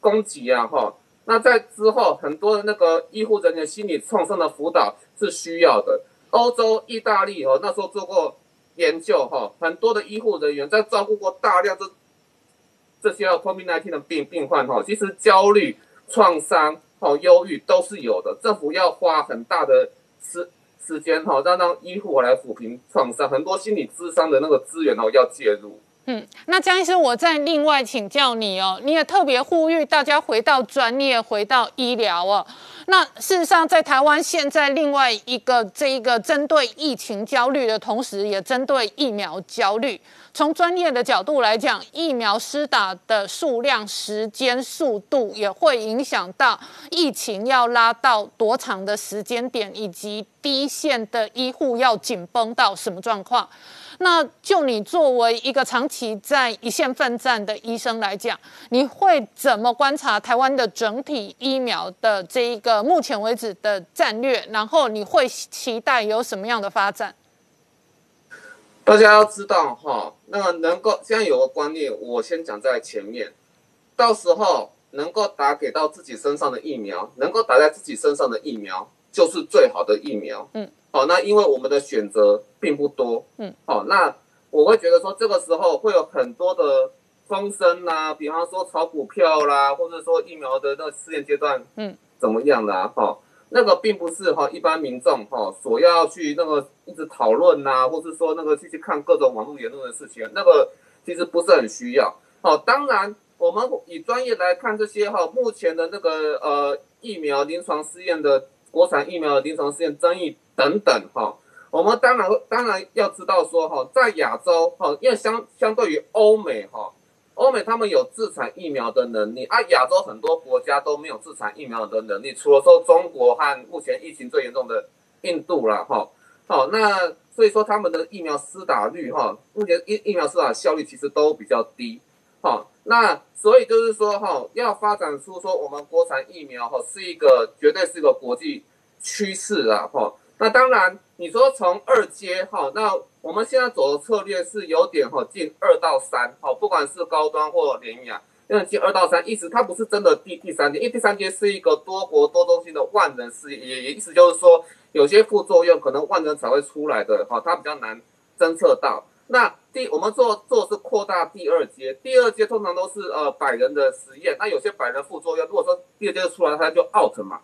S9: 攻击啊，哈，那在之后很多的那个医护人员心理创伤的辅导是需要的。欧洲、意大利哦，那时候做过研究哈，很多的医护人员在照顾过大量这这些 COVID-19 的病病患哈，其实焦虑、创伤、哦忧郁都是有的。政府要花很大的时时间哈，让让医护来抚平创伤，很多心理智商的那个资源哦要介入。
S1: 嗯，那江医师，我再另外请教你哦，你也特别呼吁大家回到专业，回到医疗哦。那事实上，在台湾现在另外一个这一个针对疫情焦虑的同时，也针对疫苗焦虑。从专业的角度来讲，疫苗施打的数量、时间、速度，也会影响到疫情要拉到多长的时间点，以及第一线的医护要紧绷到什么状况。那就你作为一个长期在一线奋战的医生来讲，你会怎么观察台湾的整体疫苗的这一个目前为止的战略？然后你会期待有什么样的发展？
S9: 大家要知道哈，那个能够现在有个观念，我先讲在前面，到时候能够打给到自己身上的疫苗，能够打在自己身上的疫苗，就是最好的疫苗。嗯。好，那因为我们的选择并不多，嗯，好，那我会觉得说这个时候会有很多的风声呐，比方说炒股票啦，或者说疫苗的那个试验阶段，嗯，怎么样啦，哈，那个并不是哈一般民众哈所要去那个一直讨论呐，或是说那个去去看各种网络言论的事情，那个其实不是很需要。好，当然我们以专业来看这些哈，目前的那个呃疫苗临床试验的国产疫苗的临床试验争议。等等哈，我们当然当然要知道说哈，在亚洲哈，因为相相对于欧美哈，欧美他们有自产疫苗的能力，而亚洲很多国家都没有自产疫苗的能力，除了说中国和目前疫情最严重的印度了哈。好，那所以说他们的疫苗施打率哈，目前疫疫苗施打效率其实都比较低。好，那所以就是说哈，要发展出说我们国产疫苗哈，是一个绝对是一个国际趋势啊哈。那当然，你说从二阶哈，那我们现在走的策略是有点哈进二到三哈，不管是高端或廉雅，因为进二到三，意思它不是真的第第三阶，因为第三阶是一个多国多中心的万人试验，也也意思就是说有些副作用可能万人才会出来的哈，它比较难侦测到。那第我们做做是扩大第二阶，第二阶通常都是呃百人的实验，那有些百人副作用，如果说第二阶出来，它就 out 嘛。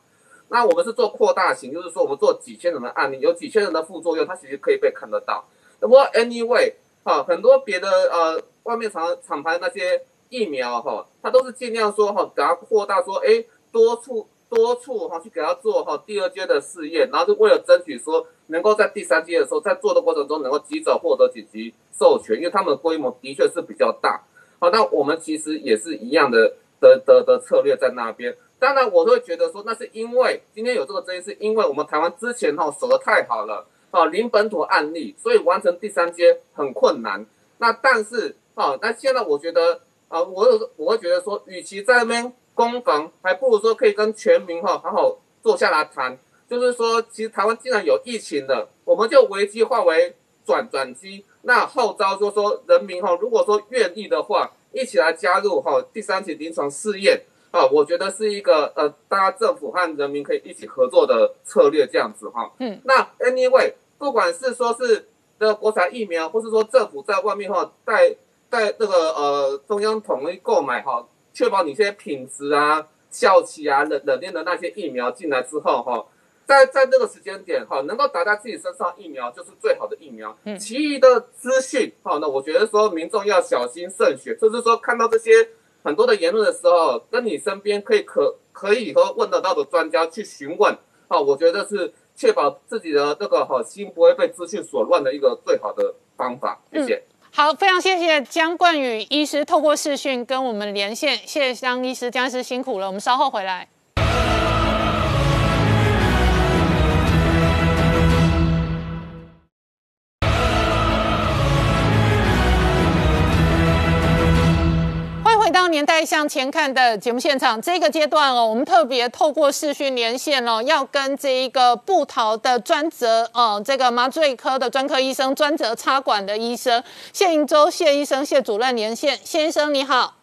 S9: 那我们是做扩大型，就是说我们做几千人的案例，有几千人的副作用，它其实可以被看得到。那么 anyway，哈，很多别的呃外面厂厂牌那些疫苗哈，它都是尽量说哈，给它扩大，说哎多处多处哈去给它做哈第二阶的试验，然后就为了争取说能够在第三阶的时候，在做的过程中能够及早获得紧急授权，因为他们的规模的确是比较大。好，那我们其实也是一样的的的的策略在那边。当然，我会觉得说，那是因为今天有这个争议，是因为我们台湾之前哈守得太好了啊，零本土案例，所以完成第三阶很困难。那但是啊，那现在我觉得啊，我我会觉得说，与其在那边攻防，还不如说可以跟全民哈好好坐下来谈。就是说，其实台湾既然有疫情了，我们就危机化为转转机。那号召就说人民哈，如果说愿意的话，一起来加入哈第三期临床试验。啊，我觉得是一个呃，大家政府和人民可以一起合作的策略，这样子哈。嗯，那 anyway，不管是说是的国产疫苗，或是说政府在外面哈带带那个呃中央统一购买哈，确保你这些品质啊、效期啊、冷冷链的那些疫苗进来之后哈，在在那个时间点哈，能够打在自己身上疫苗就是最好的疫苗。嗯，其余的资讯哈，那我觉得说民众要小心慎选，就是说看到这些。很多的言论的时候，跟你身边可以可可以和问得到的专家去询问，啊，我觉得是确保自己的这个好心不会被资讯所乱的一个最好的方法。谢谢。
S1: 好，非常谢谢江冠宇医师透过视讯跟我们连线，谢谢江医师，江医师辛苦了，我们稍后回来。年代向前看的节目现场，这个阶段哦，我们特别透过视讯连线哦，要跟这一个布桃的专责哦，这个麻醉科的专科医生、专责插管的医生谢银洲谢医生、谢主任连线。谢医生你好，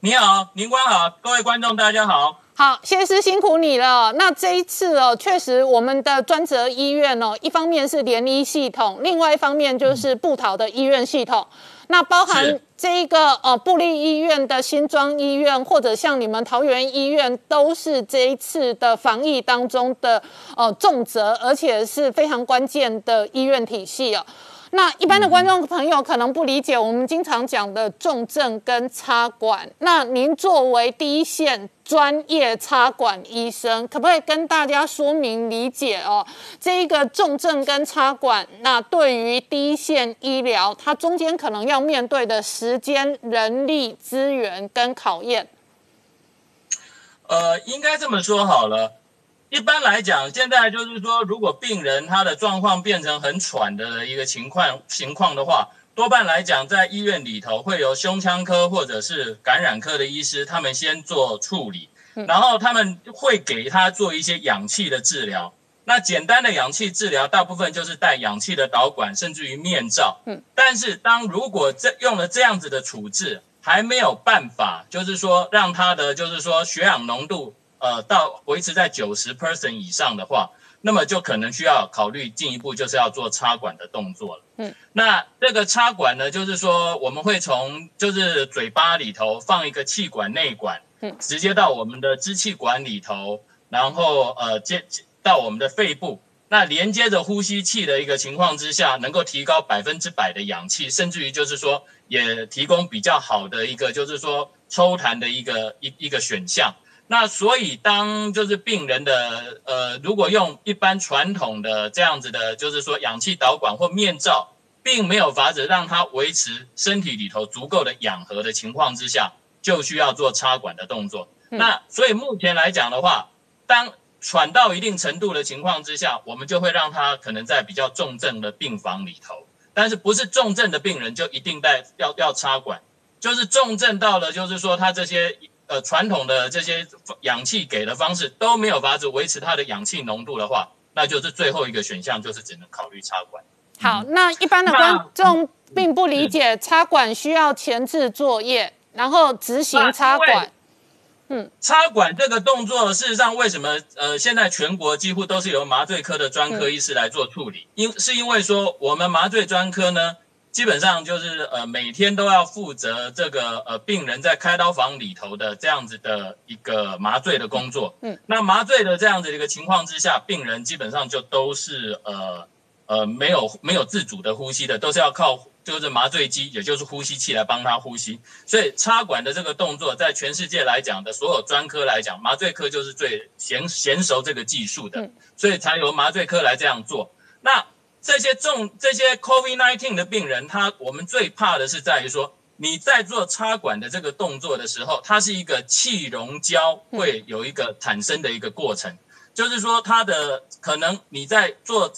S10: 你好，您官好，各位观众大家好。
S1: 好，谢师辛苦你了。那这一次哦，确实我们的专责医院哦，一方面是联医系统，另外一方面就是布桃的医院系统。那包含这一个呃布利医院的新庄医院，或者像你们桃园医院，都是这一次的防疫当中的呃重责，而且是非常关键的医院体系哦。那一般的观众朋友可能不理解我们经常讲的重症跟插管。那您作为第一线专业插管医生，可不可以跟大家说明理解哦？这一个重症跟插管，那对于第一线医疗，它中间可能要面对的时间、人力资源跟考验。
S10: 呃，应该这么说好了。一般来讲，现在就是说，如果病人他的状况变成很喘的一个情况情况的话，多半来讲，在医院里头会有胸腔科或者是感染科的医师，他们先做处理，然后他们会给他做一些氧气的治疗。那简单的氧气治疗，大部分就是带氧气的导管，甚至于面罩。嗯，但是当如果这用了这样子的处置，还没有办法，就是说让他的就是说血氧浓度。呃，到维持在九十 percent 以上的话，那么就可能需要考虑进一步就是要做插管的动作了。嗯，那这个插管呢，就是说我们会从就是嘴巴里头放一个气管内管，嗯，直接到我们的支气管里头，然后呃接到我们的肺部，那连接着呼吸器的一个情况之下，能够提高百分之百的氧气，甚至于就是说也提供比较好的一个就是说抽痰的一个一一个选项。那所以，当就是病人的呃，如果用一般传统的这样子的，就是说氧气导管或面罩，并没有法子让他维持身体里头足够的氧合的情况之下，就需要做插管的动作。那所以目前来讲的话，当喘到一定程度的情况之下，我们就会让他可能在比较重症的病房里头，但是不是重症的病人就一定在要要插管，就是重症到了，就是说他这些。呃，传统的这些氧气给的方式都没有法子维持它的氧气浓度的话，那就是最后一个选项，就是只能考虑插管。
S1: 好，那一般的观众并不理解插管需要前置作业，然后执行插管。
S10: 嗯，插管这个动作，事实上为什么呃现在全国几乎都是由麻醉科的专科医师来做处理？因是因为说我们麻醉专科呢。基本上就是呃每天都要负责这个呃病人在开刀房里头的这样子的一个麻醉的工作。嗯，那麻醉的这样子的一个情况之下，病人基本上就都是呃呃没有没有自主的呼吸的，都是要靠就是麻醉机，也就是呼吸器来帮他呼吸。所以插管的这个动作，在全世界来讲的所有专科来讲，麻醉科就是最娴娴熟这个技术的，所以才由麻醉科来这样做。那这些重这些 COVID-19 的病人，他我们最怕的是在于说，你在做插管的这个动作的时候，它是一个气溶胶会有一个产生的一个过程，就是说它的可能你在做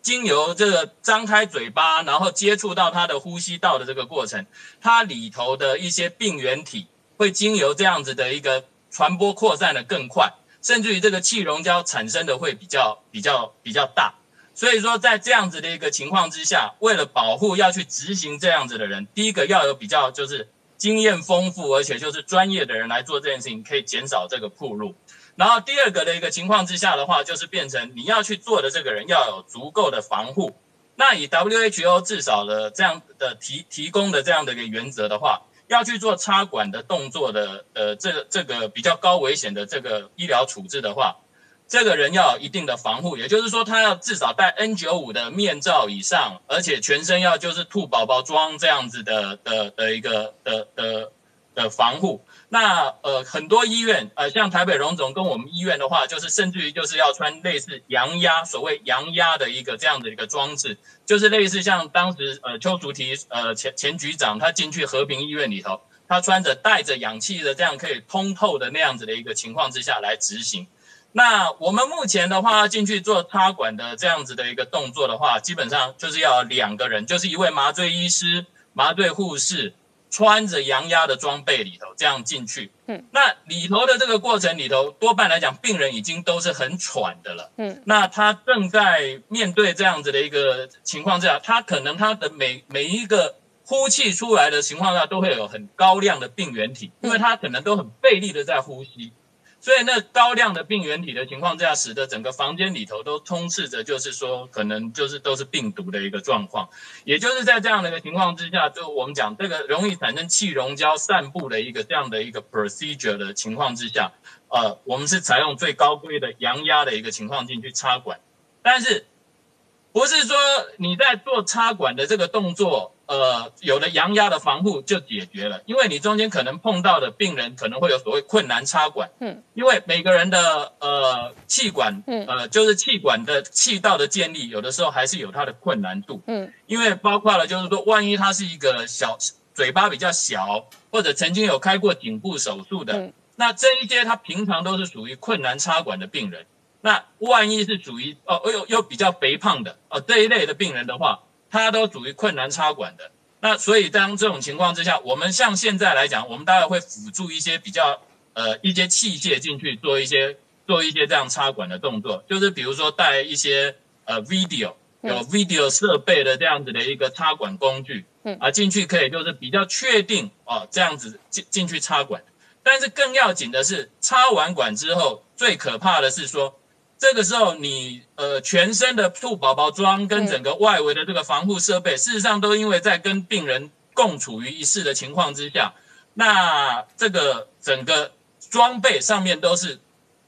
S10: 经由这个张开嘴巴，然后接触到它的呼吸道的这个过程，它里头的一些病原体会经由这样子的一个传播扩散的更快，甚至于这个气溶胶产生的会比较比较比较大。所以说，在这样子的一个情况之下，为了保护要去执行这样子的人，第一个要有比较就是经验丰富，而且就是专业的人来做这件事情，可以减少这个铺路。然后第二个的一个情况之下的话，就是变成你要去做的这个人要有足够的防护。那以 WHO 至少的这样的提提供的这样的一个原则的话，要去做插管的动作的，呃，这个这个比较高危险的这个医疗处置的话。这个人要有一定的防护，也就是说，他要至少戴 N95 的面罩以上，而且全身要就是兔宝宝装这样子的的的一个的的的防护。那呃，很多医院呃，像台北荣总跟我们医院的话，就是甚至于就是要穿类似羊压，所谓羊压的一个这样的一个装置，就是类似像当时呃邱竹提呃前前局长他进去和平医院里头，他穿着带着氧气的这样可以通透的那样子的一个情况之下来执行。那我们目前的话，进去做插管的这样子的一个动作的话，基本上就是要两个人，就是一位麻醉医师、麻醉护士，穿着阳压的装备里头这样进去。嗯，那里头的这个过程里头，多半来讲，病人已经都是很喘的了。嗯，那他正在面对这样子的一个情况之下，他可能他的每每一个呼气出来的情况下，都会有很高量的病原体，因为他可能都很费力的在呼吸。所以那高量的病原体的情况之下，使得整个房间里头都充斥着，就是说可能就是都是病毒的一个状况。也就是在这样的一个情况之下，就我们讲这个容易产生气溶胶散布的一个这样的一个 procedure 的情况之下，呃，我们是采用最高规的阳压的一个情况进去插管，但是不是说你在做插管的这个动作。呃，有了阳压的防护就解决了，因为你中间可能碰到的病人可能会有所谓困难插管，嗯，因为每个人的呃气管，嗯，呃就是气管的气道的建立，有的时候还是有它的困难度，嗯，因为包括了就是说，万一他是一个小嘴巴比较小，或者曾经有开过颈部手术的，那这一些他平常都是属于困难插管的病人，那万一是属于哦又又比较肥胖的哦这一类的病人的话。他都属于困难插管的，那所以当这种情况之下，我们像现在来讲，我们大概会辅助一些比较呃一些器械进去做一些做一些这样插管的动作，就是比如说带一些呃 video 有 video 设备的这样子的一个插管工具，嗯啊进去可以就是比较确定哦这样子进进去插管，但是更要紧的是插完管之后，最可怕的是说。这个时候，你呃全身的兔宝宝装跟整个外围的这个防护设备，事实上都因为在跟病人共处于一室的情况之下，那这个整个装备上面都是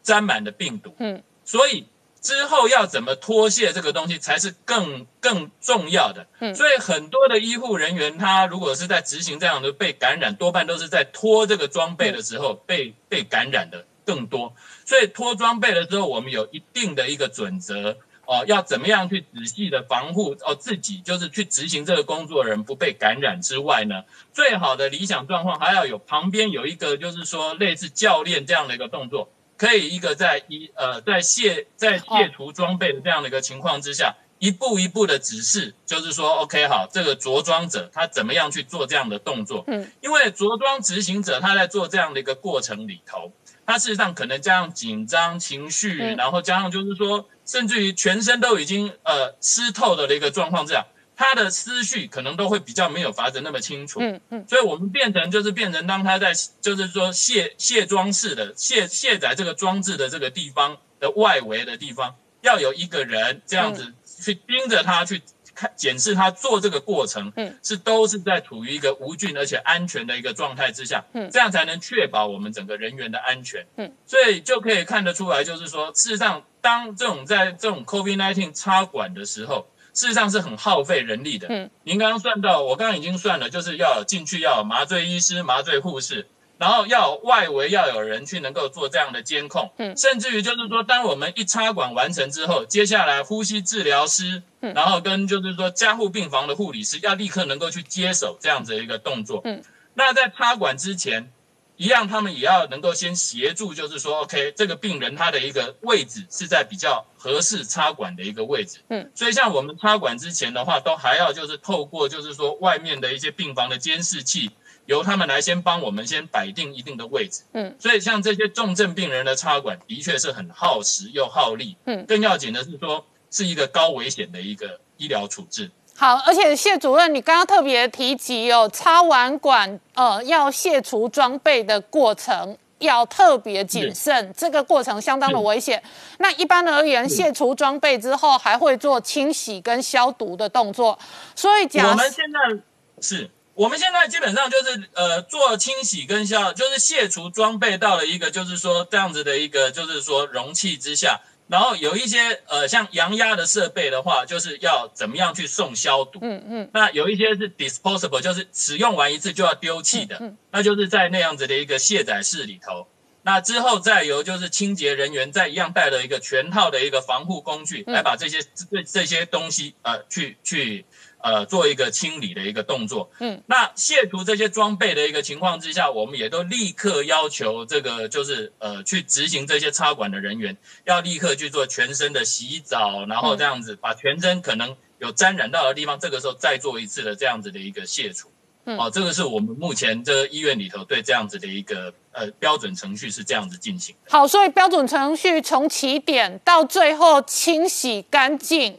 S10: 沾满的病毒。嗯，所以之后要怎么脱卸这个东西才是更更重要的。嗯，所以很多的医护人员，他如果是在执行这样的被感染，多半都是在脱这个装备的时候被被感染的更多。所以脱装备了之后，我们有一定的一个准则哦，要怎么样去仔细的防护哦自己，就是去执行这个工作人不被感染之外呢，最好的理想状况还要有旁边有一个就是说类似教练这样的一个动作，可以一个在一呃在卸在卸除装备的这样的一个情况之下，一步一步的指示，就是说 OK 好，这个着装者他怎么样去做这样的动作，嗯，因为着装执行者他在做这样的一个过程里头。他事实上可能加上紧张情绪，然后加上就是说，甚至于全身都已经呃湿透的一个状况，这样他的思绪可能都会比较没有法子那么清楚。嗯嗯，所以我们变成就是变成当他在就是说卸卸装式的卸卸载这个装置的这个地方的外围的地方，要有一个人这样子去盯着他去。看检视他做这个过程，嗯，是都是在处于一个无菌而且安全的一个状态之下，嗯，这样才能确保我们整个人员的安全，嗯，所以就可以看得出来，就是说，事实上，当这种在这种 COVID-19 插管的时候，事实上是很耗费人力的，嗯，您刚刚算到，我刚刚已经算了，就是要进去要麻醉医师、麻醉护士。然后要外围要有人去能够做这样的监控，嗯，甚至于就是说，当我们一插管完成之后，接下来呼吸治疗师，嗯，然后跟就是说加护病房的护理师要立刻能够去接手这样子的一个动作，嗯，那在插管之前，一样他们也要能够先协助，就是说，OK，这个病人他的一个位置是在比较合适插管的一个位置，嗯，所以像我们插管之前的话，都还要就是透过就是说外面的一些病房的监视器。由他们来先帮我们先摆定一定的位置，嗯，所以像这些重症病人的插管的确是很耗时又耗力，嗯，更要紧的是说是一个高危险的一个医疗处置。
S1: 好，而且谢主任，你刚刚特别提及哦，插完管呃要卸除装备的过程要特别谨慎，这个过程相当的危险。那一般而言，卸除装备之后还会做清洗跟消毒的动作，所以
S10: 讲我们现在是。我们现在基本上就是呃做清洗跟消，就是卸除装备到了一个就是说这样子的一个就是说容器之下，然后有一些呃像阳压的设备的话，就是要怎么样去送消毒。嗯嗯。那有一些是 disposable，就是使用完一次就要丢弃的，嗯那就是在那样子的一个卸载室里头。那之后再由就是清洁人员再一样带了一个全套的一个防护工具来把这些这这些东西呃去去。呃，做一个清理的一个动作。嗯，那卸除这些装备的一个情况之下，我们也都立刻要求这个就是呃，去执行这些插管的人员要立刻去做全身的洗澡，然后这样子把全身可能有沾染到的地方，这个时候再做一次的这样子的一个卸除。嗯，哦，这个是我们目前这医院里头对这样子的一个呃标准程序是这样子进行的。
S1: 好，所以标准程序从起点到最后清洗干净。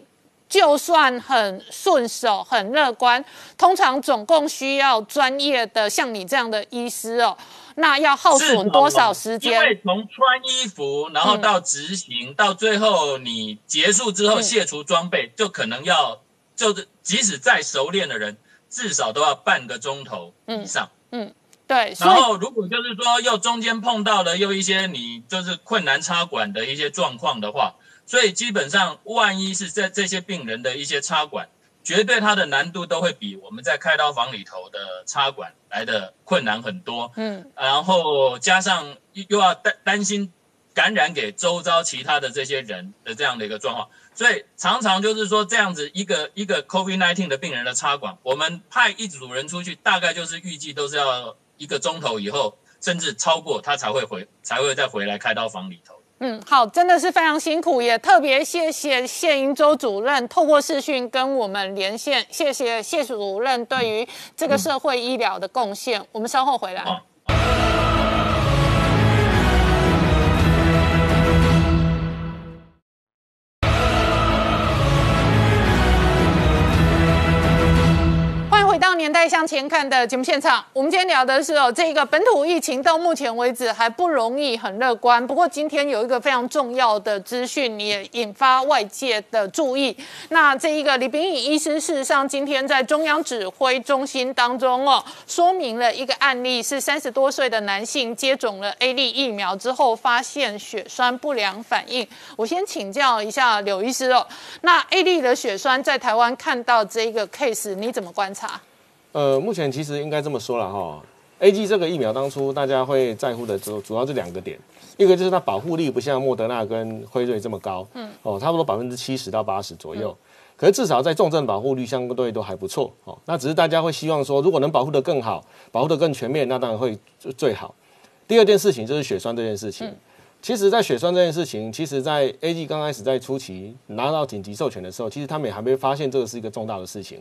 S1: 就算很顺手、很乐观，通常总共需要专业的像你这样的医师哦，那要耗损多少时间？
S10: 因为从穿衣服，然后到执行，到最后你结束之后卸除装备，就可能要，就是即使再熟练的人，至少都要半个钟头以上。
S1: 嗯，对。
S10: 然后如果就是说又中间碰到了又一些你就是困难插管的一些状况的话。所以基本上，万一是在这些病人的一些插管，绝对它的难度都会比我们在开刀房里头的插管来的困难很多。嗯，然后加上又要担担心感染给周遭其他的这些人的这样的一个状况，所以常常就是说这样子一个一个 COVID-19 的病人的插管，我们派一组人出去，大概就是预计都是要一个钟头以后，甚至超过他才会回才会再回来开刀房里头。
S1: 嗯，好，真的是非常辛苦，也特别谢谢谢英洲主任透过视讯跟我们连线，谢谢谢主任对于这个社会医疗的贡献。我们稍后回来。年代向前看的节目现场，我们今天聊的是哦，这个本土疫情到目前为止还不容易很乐观。不过今天有一个非常重要的资讯，也引发外界的注意。那这一个李炳宇医师，事实上今天在中央指挥中心当中哦，说明了一个案例，是三十多岁的男性接种了 A 粒疫苗之后发现血栓不良反应。我先请教一下柳医师哦，那 A 粒的血栓在台湾看到这一个 case，你怎么观察？
S11: 呃，目前其实应该这么说了哈，A G 这个疫苗当初大家会在乎的主主要是两个点，一个就是它保护力不像莫德纳跟辉瑞这么高，嗯，哦，差不多百分之七十到八十左右，可是至少在重症保护率相对都还不错，哦，那只是大家会希望说，如果能保护得更好，保护得更全面，那当然会最好。第二件事情就是血栓这件事情，其实，在血栓这件事情，其实在 A G 刚开始在初期拿到紧急授权的时候，其实他们也还没发现这个是一个重大的事情。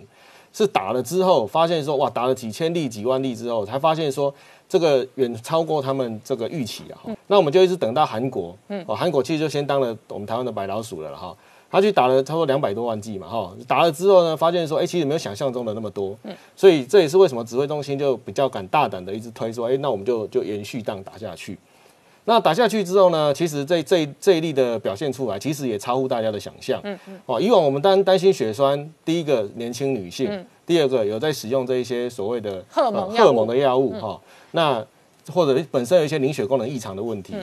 S11: 是打了之后，发现说哇，打了几千例、几万例之后，才发现说这个远超过他们这个预期啊。那我们就一直等到韩国，嗯哦，韩国其实就先当了我们台湾的白老鼠了哈。他去打了差不多两百多万剂嘛哈，打了之后呢，发现说哎，其实没有想象中的那么多。嗯所以这也是为什么指挥中心就比较敢大胆的一直推说，哎，那我们就就延续这样打下去。那打下去之后呢？其实这这这一例的表现出来，其实也超乎大家的想象。嗯嗯。哦，以往我们担担心血栓，第一个年轻女性，第二个有在使用这一些所谓的
S1: 荷尔蒙
S11: 荷尔蒙的药物哈。那或者本身有一些凝血功能异常的问题，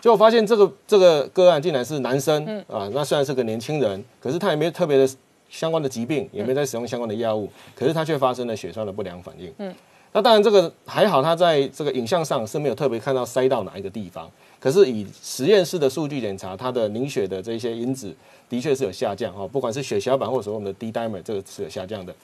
S11: 结果发现这个这个个案竟然是男生嗯啊。那虽然是个年轻人，可是他也没有特别的相关的疾病，也没在使用相关的药物，可是他却发生了血栓的不良反应。嗯。那当然，这个还好，它在这个影像上是没有特别看到塞到哪一个地方。可是以实验室的数据检查，它的凝血的这些因子的确是有下降哈，不管是血小板或者说我们的 D dimer 这个是有下降的。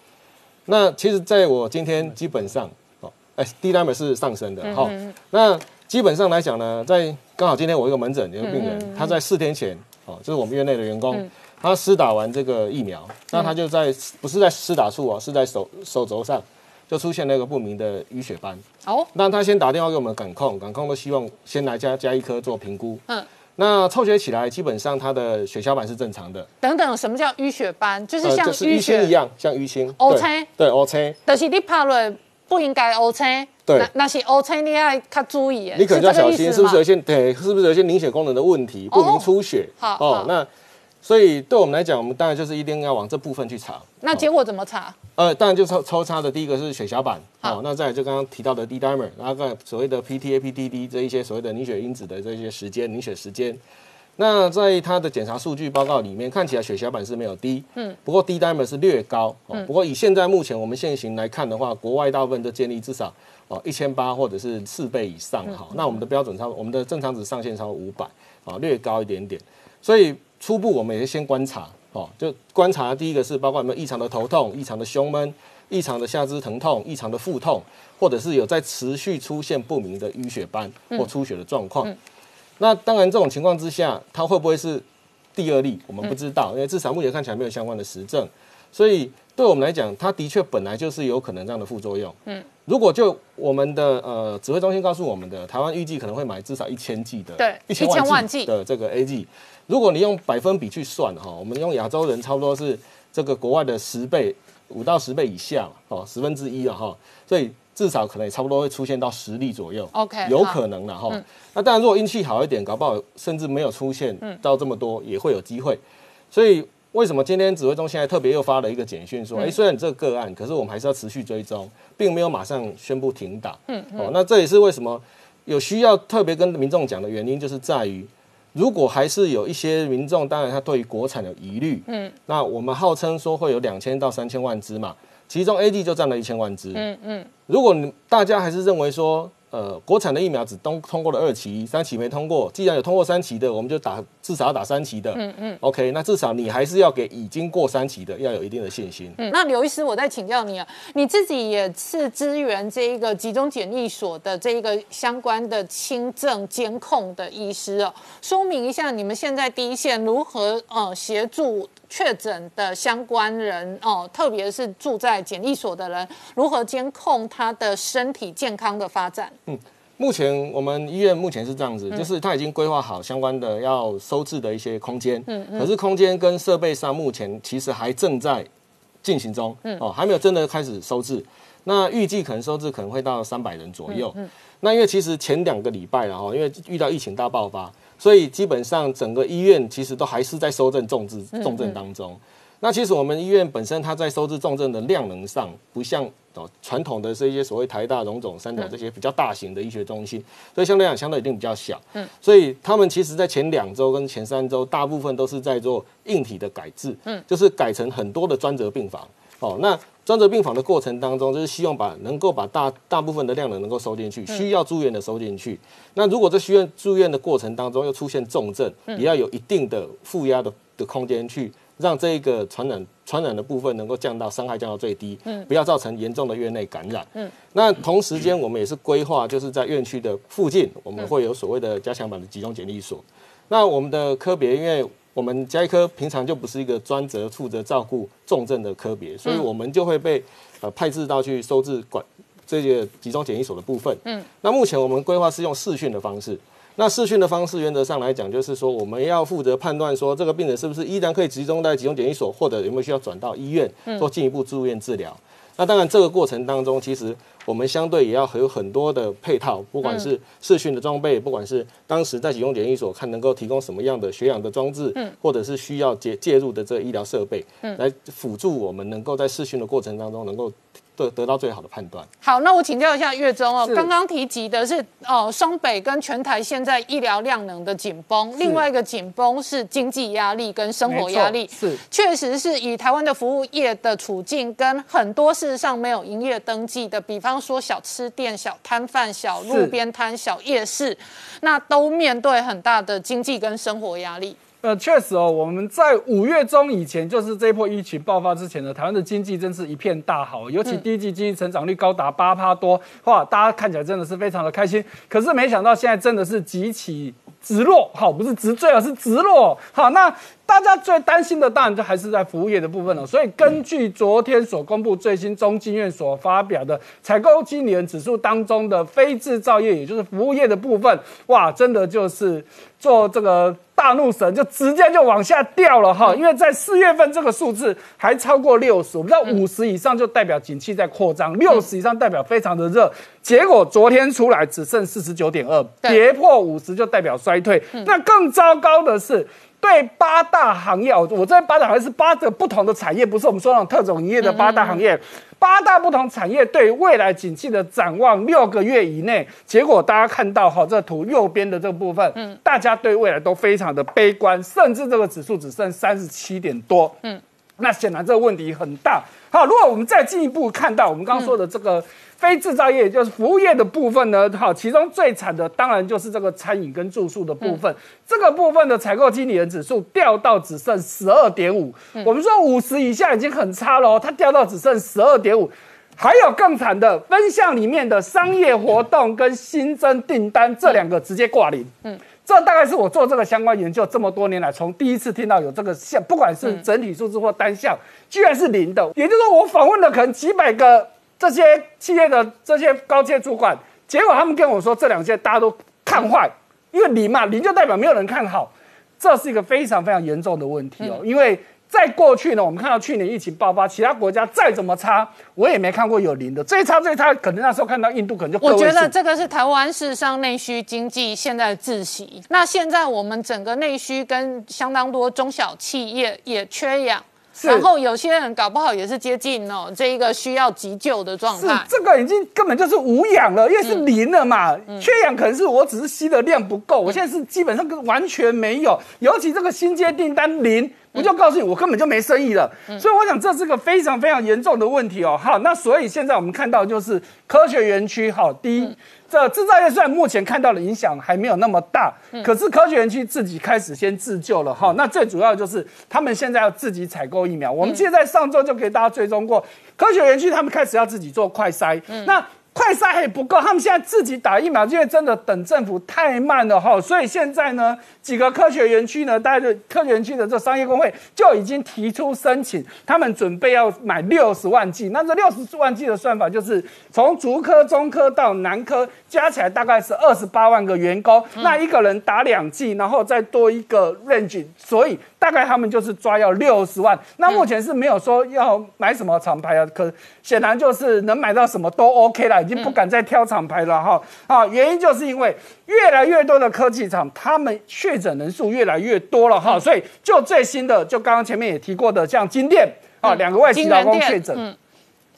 S11: 那其实在我今天基本上哦，哎 D dimer 是上升的哈。那基本上来讲呢，在刚好今天我一个门诊有个病人，他在四天前哦，就是我们院内的员工，他施打完这个疫苗，那他就在不是在施打处哦，是在手手肘上。就出现了一个不明的淤血斑。哦，那他先打电话给我们感控，感控都希望先来加加一颗做评估。嗯，那抽血起来，基本上他的血小板是正常的。
S1: 等等，什么叫淤血斑？就是像淤
S11: 青一样，像淤青。
S1: O 青。
S11: 对，O 青。
S1: 但是你拍了不应该 O 青。
S11: 对。
S1: 那是 O 青，你要较注意。
S11: 你可能要小心，是不是有些对，是不是有些凝血功能的问题，不明出血？
S1: 好。哦，
S11: 那。所以对我们来讲，我们当然就是一定要往这部分去查。
S1: 那结果怎么查？
S11: 呃，当然就抽抽查的第一个是血小板，好，那再就刚刚提到的 D dimer，然后个所谓的 PTA、PTD 这一些所谓的凝血因子的这些时间凝血时间。那在它的检查数据报告里面，看起来血小板是没有低，嗯，不过 D dimer 是略高。嗯，不过以现在目前我们现行来看的话，国外大部分都建立至少哦一千八或者是四倍以上，好，那我们的标准差我们的正常值上限超五百，啊，略高一点点，所以。初步我们也是先观察，哦，就观察第一个是包括有没有异常的头痛、异常的胸闷、异常的下肢疼痛、异常的腹痛，或者是有在持续出现不明的淤血斑或出血的状况。那当然这种情况之下，它会不会是第二例，我们不知道，因为至少目前看起来没有相关的实证。所以对我们来讲，它的确本来就是有可能这样的副作用。嗯，如果就我们的呃指挥中心告诉我们的，台湾预计可能会买至少一千剂的，
S1: 对，
S11: 一千万剂的这个 A G。如果你用百分比去算哈，我们用亚洲人差不多是这个国外的十倍五到十倍以下嘛，哦，十分之一了哈，所以至少可能也差不多会出现到十例左右。
S1: OK，
S11: 有可能了哈。那当然，如果运气好一点，搞不好甚至没有出现到这么多，也会有机会。所以为什么今天指挥中现在特别又发了一个简讯说，哎、虽然你这个个案，可是我们还是要持续追踪，并没有马上宣布停打。嗯哦，那这也是为什么有需要特别跟民众讲的原因，就是在于。如果还是有一些民众，当然他对于国产有疑虑，嗯，那我们号称说会有两千到三千万只嘛，其中 A D 就占了一千万只，嗯嗯。如果你大家还是认为说，呃，国产的疫苗只通通过了二期，三期没通过，既然有通过三期的，我们就打至少要打三期的，嗯嗯。OK，那至少你还是要给已经过三期的要有一定的信心。
S1: 嗯，那刘医师，我再请教你啊，你自己也是支援这一个集中检疫所的这一个相关的轻症监控的医师哦，说明一下你们现在第一线如何呃协助确诊的相关人哦、特别是住在检疫所的人，如何监控他的身体健康的发展？
S11: 嗯目前我们医院目前是这样子，就是他已经规划好相关的要收治的一些空间，嗯可是空间跟设备上目前其实还正在进行中，嗯哦，还没有真的开始收治。那预计可能收治可能会到三百人左右。嗯那因为其实前两个礼拜然后因为遇到疫情大爆发，所以基本上整个医院其实都还是在收症重症重症当中。那其实我们医院本身它在收治重症的量能上，不像哦传统的这一些所谓台大、荣总、三甲这些比较大型的医学中心，所以相对来讲相对一定比较小。嗯，所以他们其实在前两周跟前三周，大部分都是在做硬体的改制，嗯，就是改成很多的专责病房。哦，那专责病房的过程当中，就是希望把能够把大大部分的量能能够收进去，需要住院的收进去。那如果在需要住院的过程当中又出现重症，也要有一定的负压的的空间去让这一个传染传染的部分能够降到伤害降到最低，嗯，不要造成严重的院内感染。嗯，那同时间我们也是规划，就是在院区的附近，我们会有所谓的加强版的集中检疫所。那我们的科别，因为我们加医科平常就不是一个专责负责照顾重症的科别，所以我们就会被呃派至到去收治管这个集中检疫所的部分。嗯，那目前我们规划是用视讯的方式。那视讯的方式，原则上来讲，就是说我们要负责判断说这个病人是不是依然可以集中在集中检疫所，或者有没有需要转到医院做进一步住院治疗。那当然，这个过程当中，其实我们相对也要有很多的配套，不管是视讯的装备，不管是当时在集中检疫所看能够提供什么样的血氧的装置，或者是需要介介入的这个医疗设备，来辅助我们能够在视讯的过程当中能够得得到最好的判断。
S1: 好，那我请教一下岳中哦，刚刚提及的是哦，双北跟全台现在医疗量能的紧绷，另外一个紧绷是经济压力跟生活压力。
S7: 是。
S1: 确实是以台湾的服务业的处境跟很多事实上没有营业登记的，比方说小吃店、小摊贩、小路边摊、小夜市，那都面对很大的经济跟生活压力。
S7: 呃，确实哦，我们在五月中以前，就是这一波疫情爆发之前呢，台湾的经济真是一片大好，尤其第一季经济成长率高达八趴多，哇，大家看起来真的是非常的开心。可是没想到现在真的是急起直落，好，不是直坠，而是直落。好，那大家最担心的当然就还是在服务业的部分了。所以根据昨天所公布最新中经院所发表的采购经理人指数当中的非制造业，也就是服务业的部分，哇，真的就是做这个大怒神，就直接就往下掉了哈。因为在四月份这个数字还超过六十，我们知道五十以上就代表景气在扩张，六十以上代表非常的热。结果昨天出来只剩四十九点二，跌破五十就代表衰退。那更糟糕的是。对八大行业，我我这八大行业是八个不同的产业，不是我们说那种特种营业的八大行业。八大不同产业对未来景气的展望，六个月以内，结果大家看到哈，这图右边的这个部分，嗯，大家对未来都非常的悲观，甚至这个指数只剩三十七点多，嗯，那显然这个问题很大。好，如果我们再进一步看到我们刚刚说的这个非制造业，就是服务业的部分呢，好，其中最惨的当然就是这个餐饮跟住宿的部分。这个部分的采购经理人指数掉到只剩十二点五，我们说五十以下已经很差了哦，它掉到只剩十二点五。还有更惨的，分项里面的商业活动跟新增订单这两个直接挂零。嗯，这大概是我做这个相关研究这么多年来，从第一次听到有这个项，不管是整体数字或单项，居然是零的。也就是说，我访问了可能几百个这些企业的这些高阶主管，结果他们跟我说，这两件大家都看坏，因为零嘛，零就代表没有人看好。这是一个非常非常严重的问题哦，因为在过去呢，我们看到去年疫情爆发，其他国家再怎么差，我也没看过有零的。最差最差，可能那时候看到印度可能就
S1: 我觉得这个是台湾事实上内需经济现在的窒息。那现在我们整个内需跟相当多中小企业也缺氧。然后有些人搞不好也是接近哦这一个需要急救的状态，
S7: 这个已经根本就是无氧了，因为是零了嘛。缺氧可能是我只是吸的量不够，我现在是基本上跟完全没有，尤其这个新接订单零，我就告诉你我根本就没生意了。所以我想这是个非常非常严重的问题哦。好，那所以现在我们看到就是科学园区，好，第一。这制造业虽然目前看到的影响还没有那么大，可是科学园区自己开始先自救了哈。那最主要就是他们现在要自己采购疫苗。我们现在上周就给大家追踪过，科学园区他们开始要自己做快筛。那快筛还不够，他们现在自己打疫苗，因为真的等政府太慢了哈，所以现在呢，几个科学园区呢，大家就科学园区的这商业工会就已经提出申请，他们准备要买六十万剂。那这六十万剂的算法就是从竹科、中科到南科加起来大概是二十八万个员工，那一个人打两剂，然后再多一个 range，所以。大概他们就是抓要六十万，那目前是没有说要买什么厂牌啊，可显然就是能买到什么都 OK 了，已经不敢再挑厂牌了哈。啊，原因就是因为越来越多的科技厂，他们确诊人数越来越多了哈，所以就最新的，就刚刚前面也提过的，像金店啊，两个外籍劳工确诊，嗯，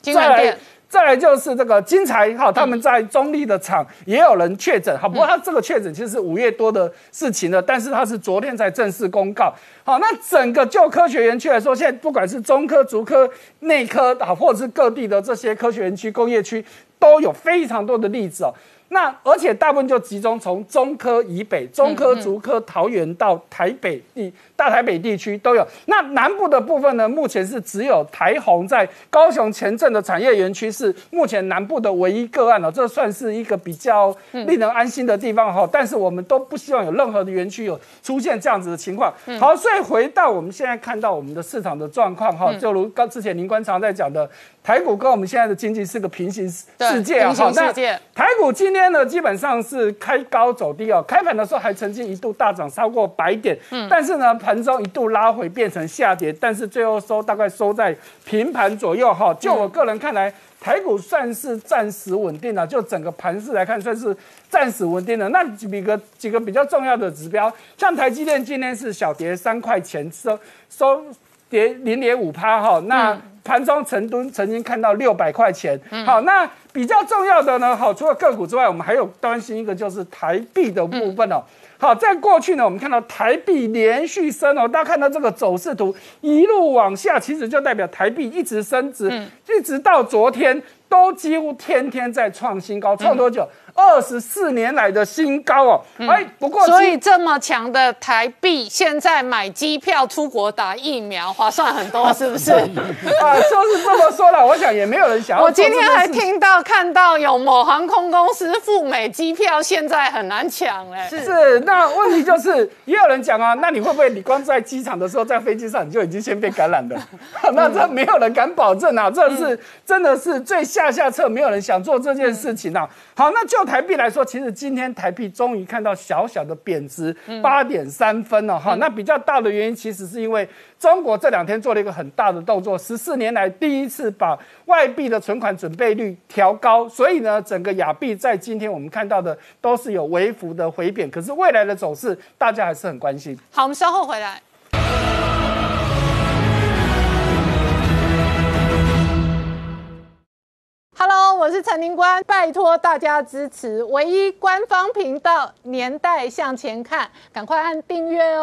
S1: 金店。
S7: 再来就是这个金财哈，他们在中立的厂也有人确诊，好，不过他这个确诊其实是五月多的事情了，但是他是昨天才正式公告。好，那整个就科学园区来说，现在不管是中科、竹科、内科啊，或者是各地的这些科学园区、工业区，都有非常多的例子哦。那而且大部分就集中从中科以北，中科、竹科、桃园到台北地。大台北地区都有，那南部的部分呢？目前是只有台宏在高雄前镇的产业园区是目前南部的唯一个案了，这算是一个比较令人安心的地方哈。但是我们都不希望有任何的园区有出现这样子的情况。好，所以回到我们现在看到我们的市场的状况哈，就如刚之前林官常在讲的，台股跟我们现在的经济是个平行世界
S1: 啊。好，那
S7: 台股今天呢，基本上是开高走低哦，开盘的时候还曾经一度大涨超过百点，嗯，但是呢。盘中一度拉回变成下跌，但是最后收大概收在平盘左右哈。就我个人看来，台股算是暂时稳定了。就整个盘势来看，算是暂时稳定了。那几个几个比较重要的指标，像台积电今天是小跌三块钱，收收跌零点五趴哈。那盘中成都曾经看到六百块钱。好，那比较重要的呢，好，除了个股之外，我们还有担心一个就是台币的部分哦。好，在过去呢，我们看到台币连续升哦，大家看到这个走势图一路往下，其实就代表台币一直升值，一直到昨天都几乎天天在创新高，创多久？二十四年来的新高哦，哎，不过
S1: 所以这么强的台币，现在买机票出国打疫苗划算很多，是不是？啊，
S7: 说是这么说了，我想也没有人想要。
S1: 我今天还听到看到有某航空公司赴美机票现在很难抢嘞。
S7: 是，那问题就是也有人讲啊，那你会不会你光在机场的时候，在飞机上你就已经先被感染了？[laughs] [laughs] 那这没有人敢保证啊，这是真的是最下下策，没有人想做这件事情啊。好，那就台币来说，其实今天台币终于看到小小的贬值，八点三分了哈。那比较大的原因，其实是因为中国这两天做了一个很大的动作，十四年来第一次把外币的存款准备率调高，所以呢，整个亚币在今天我们看到的都是有微幅的回贬，可是未来的走势大家还是很关心。
S1: 好，我们稍后回来。Hello，我是陈宁官，拜托大家支持唯一官方频道《年代向前看》，赶快按订阅哦。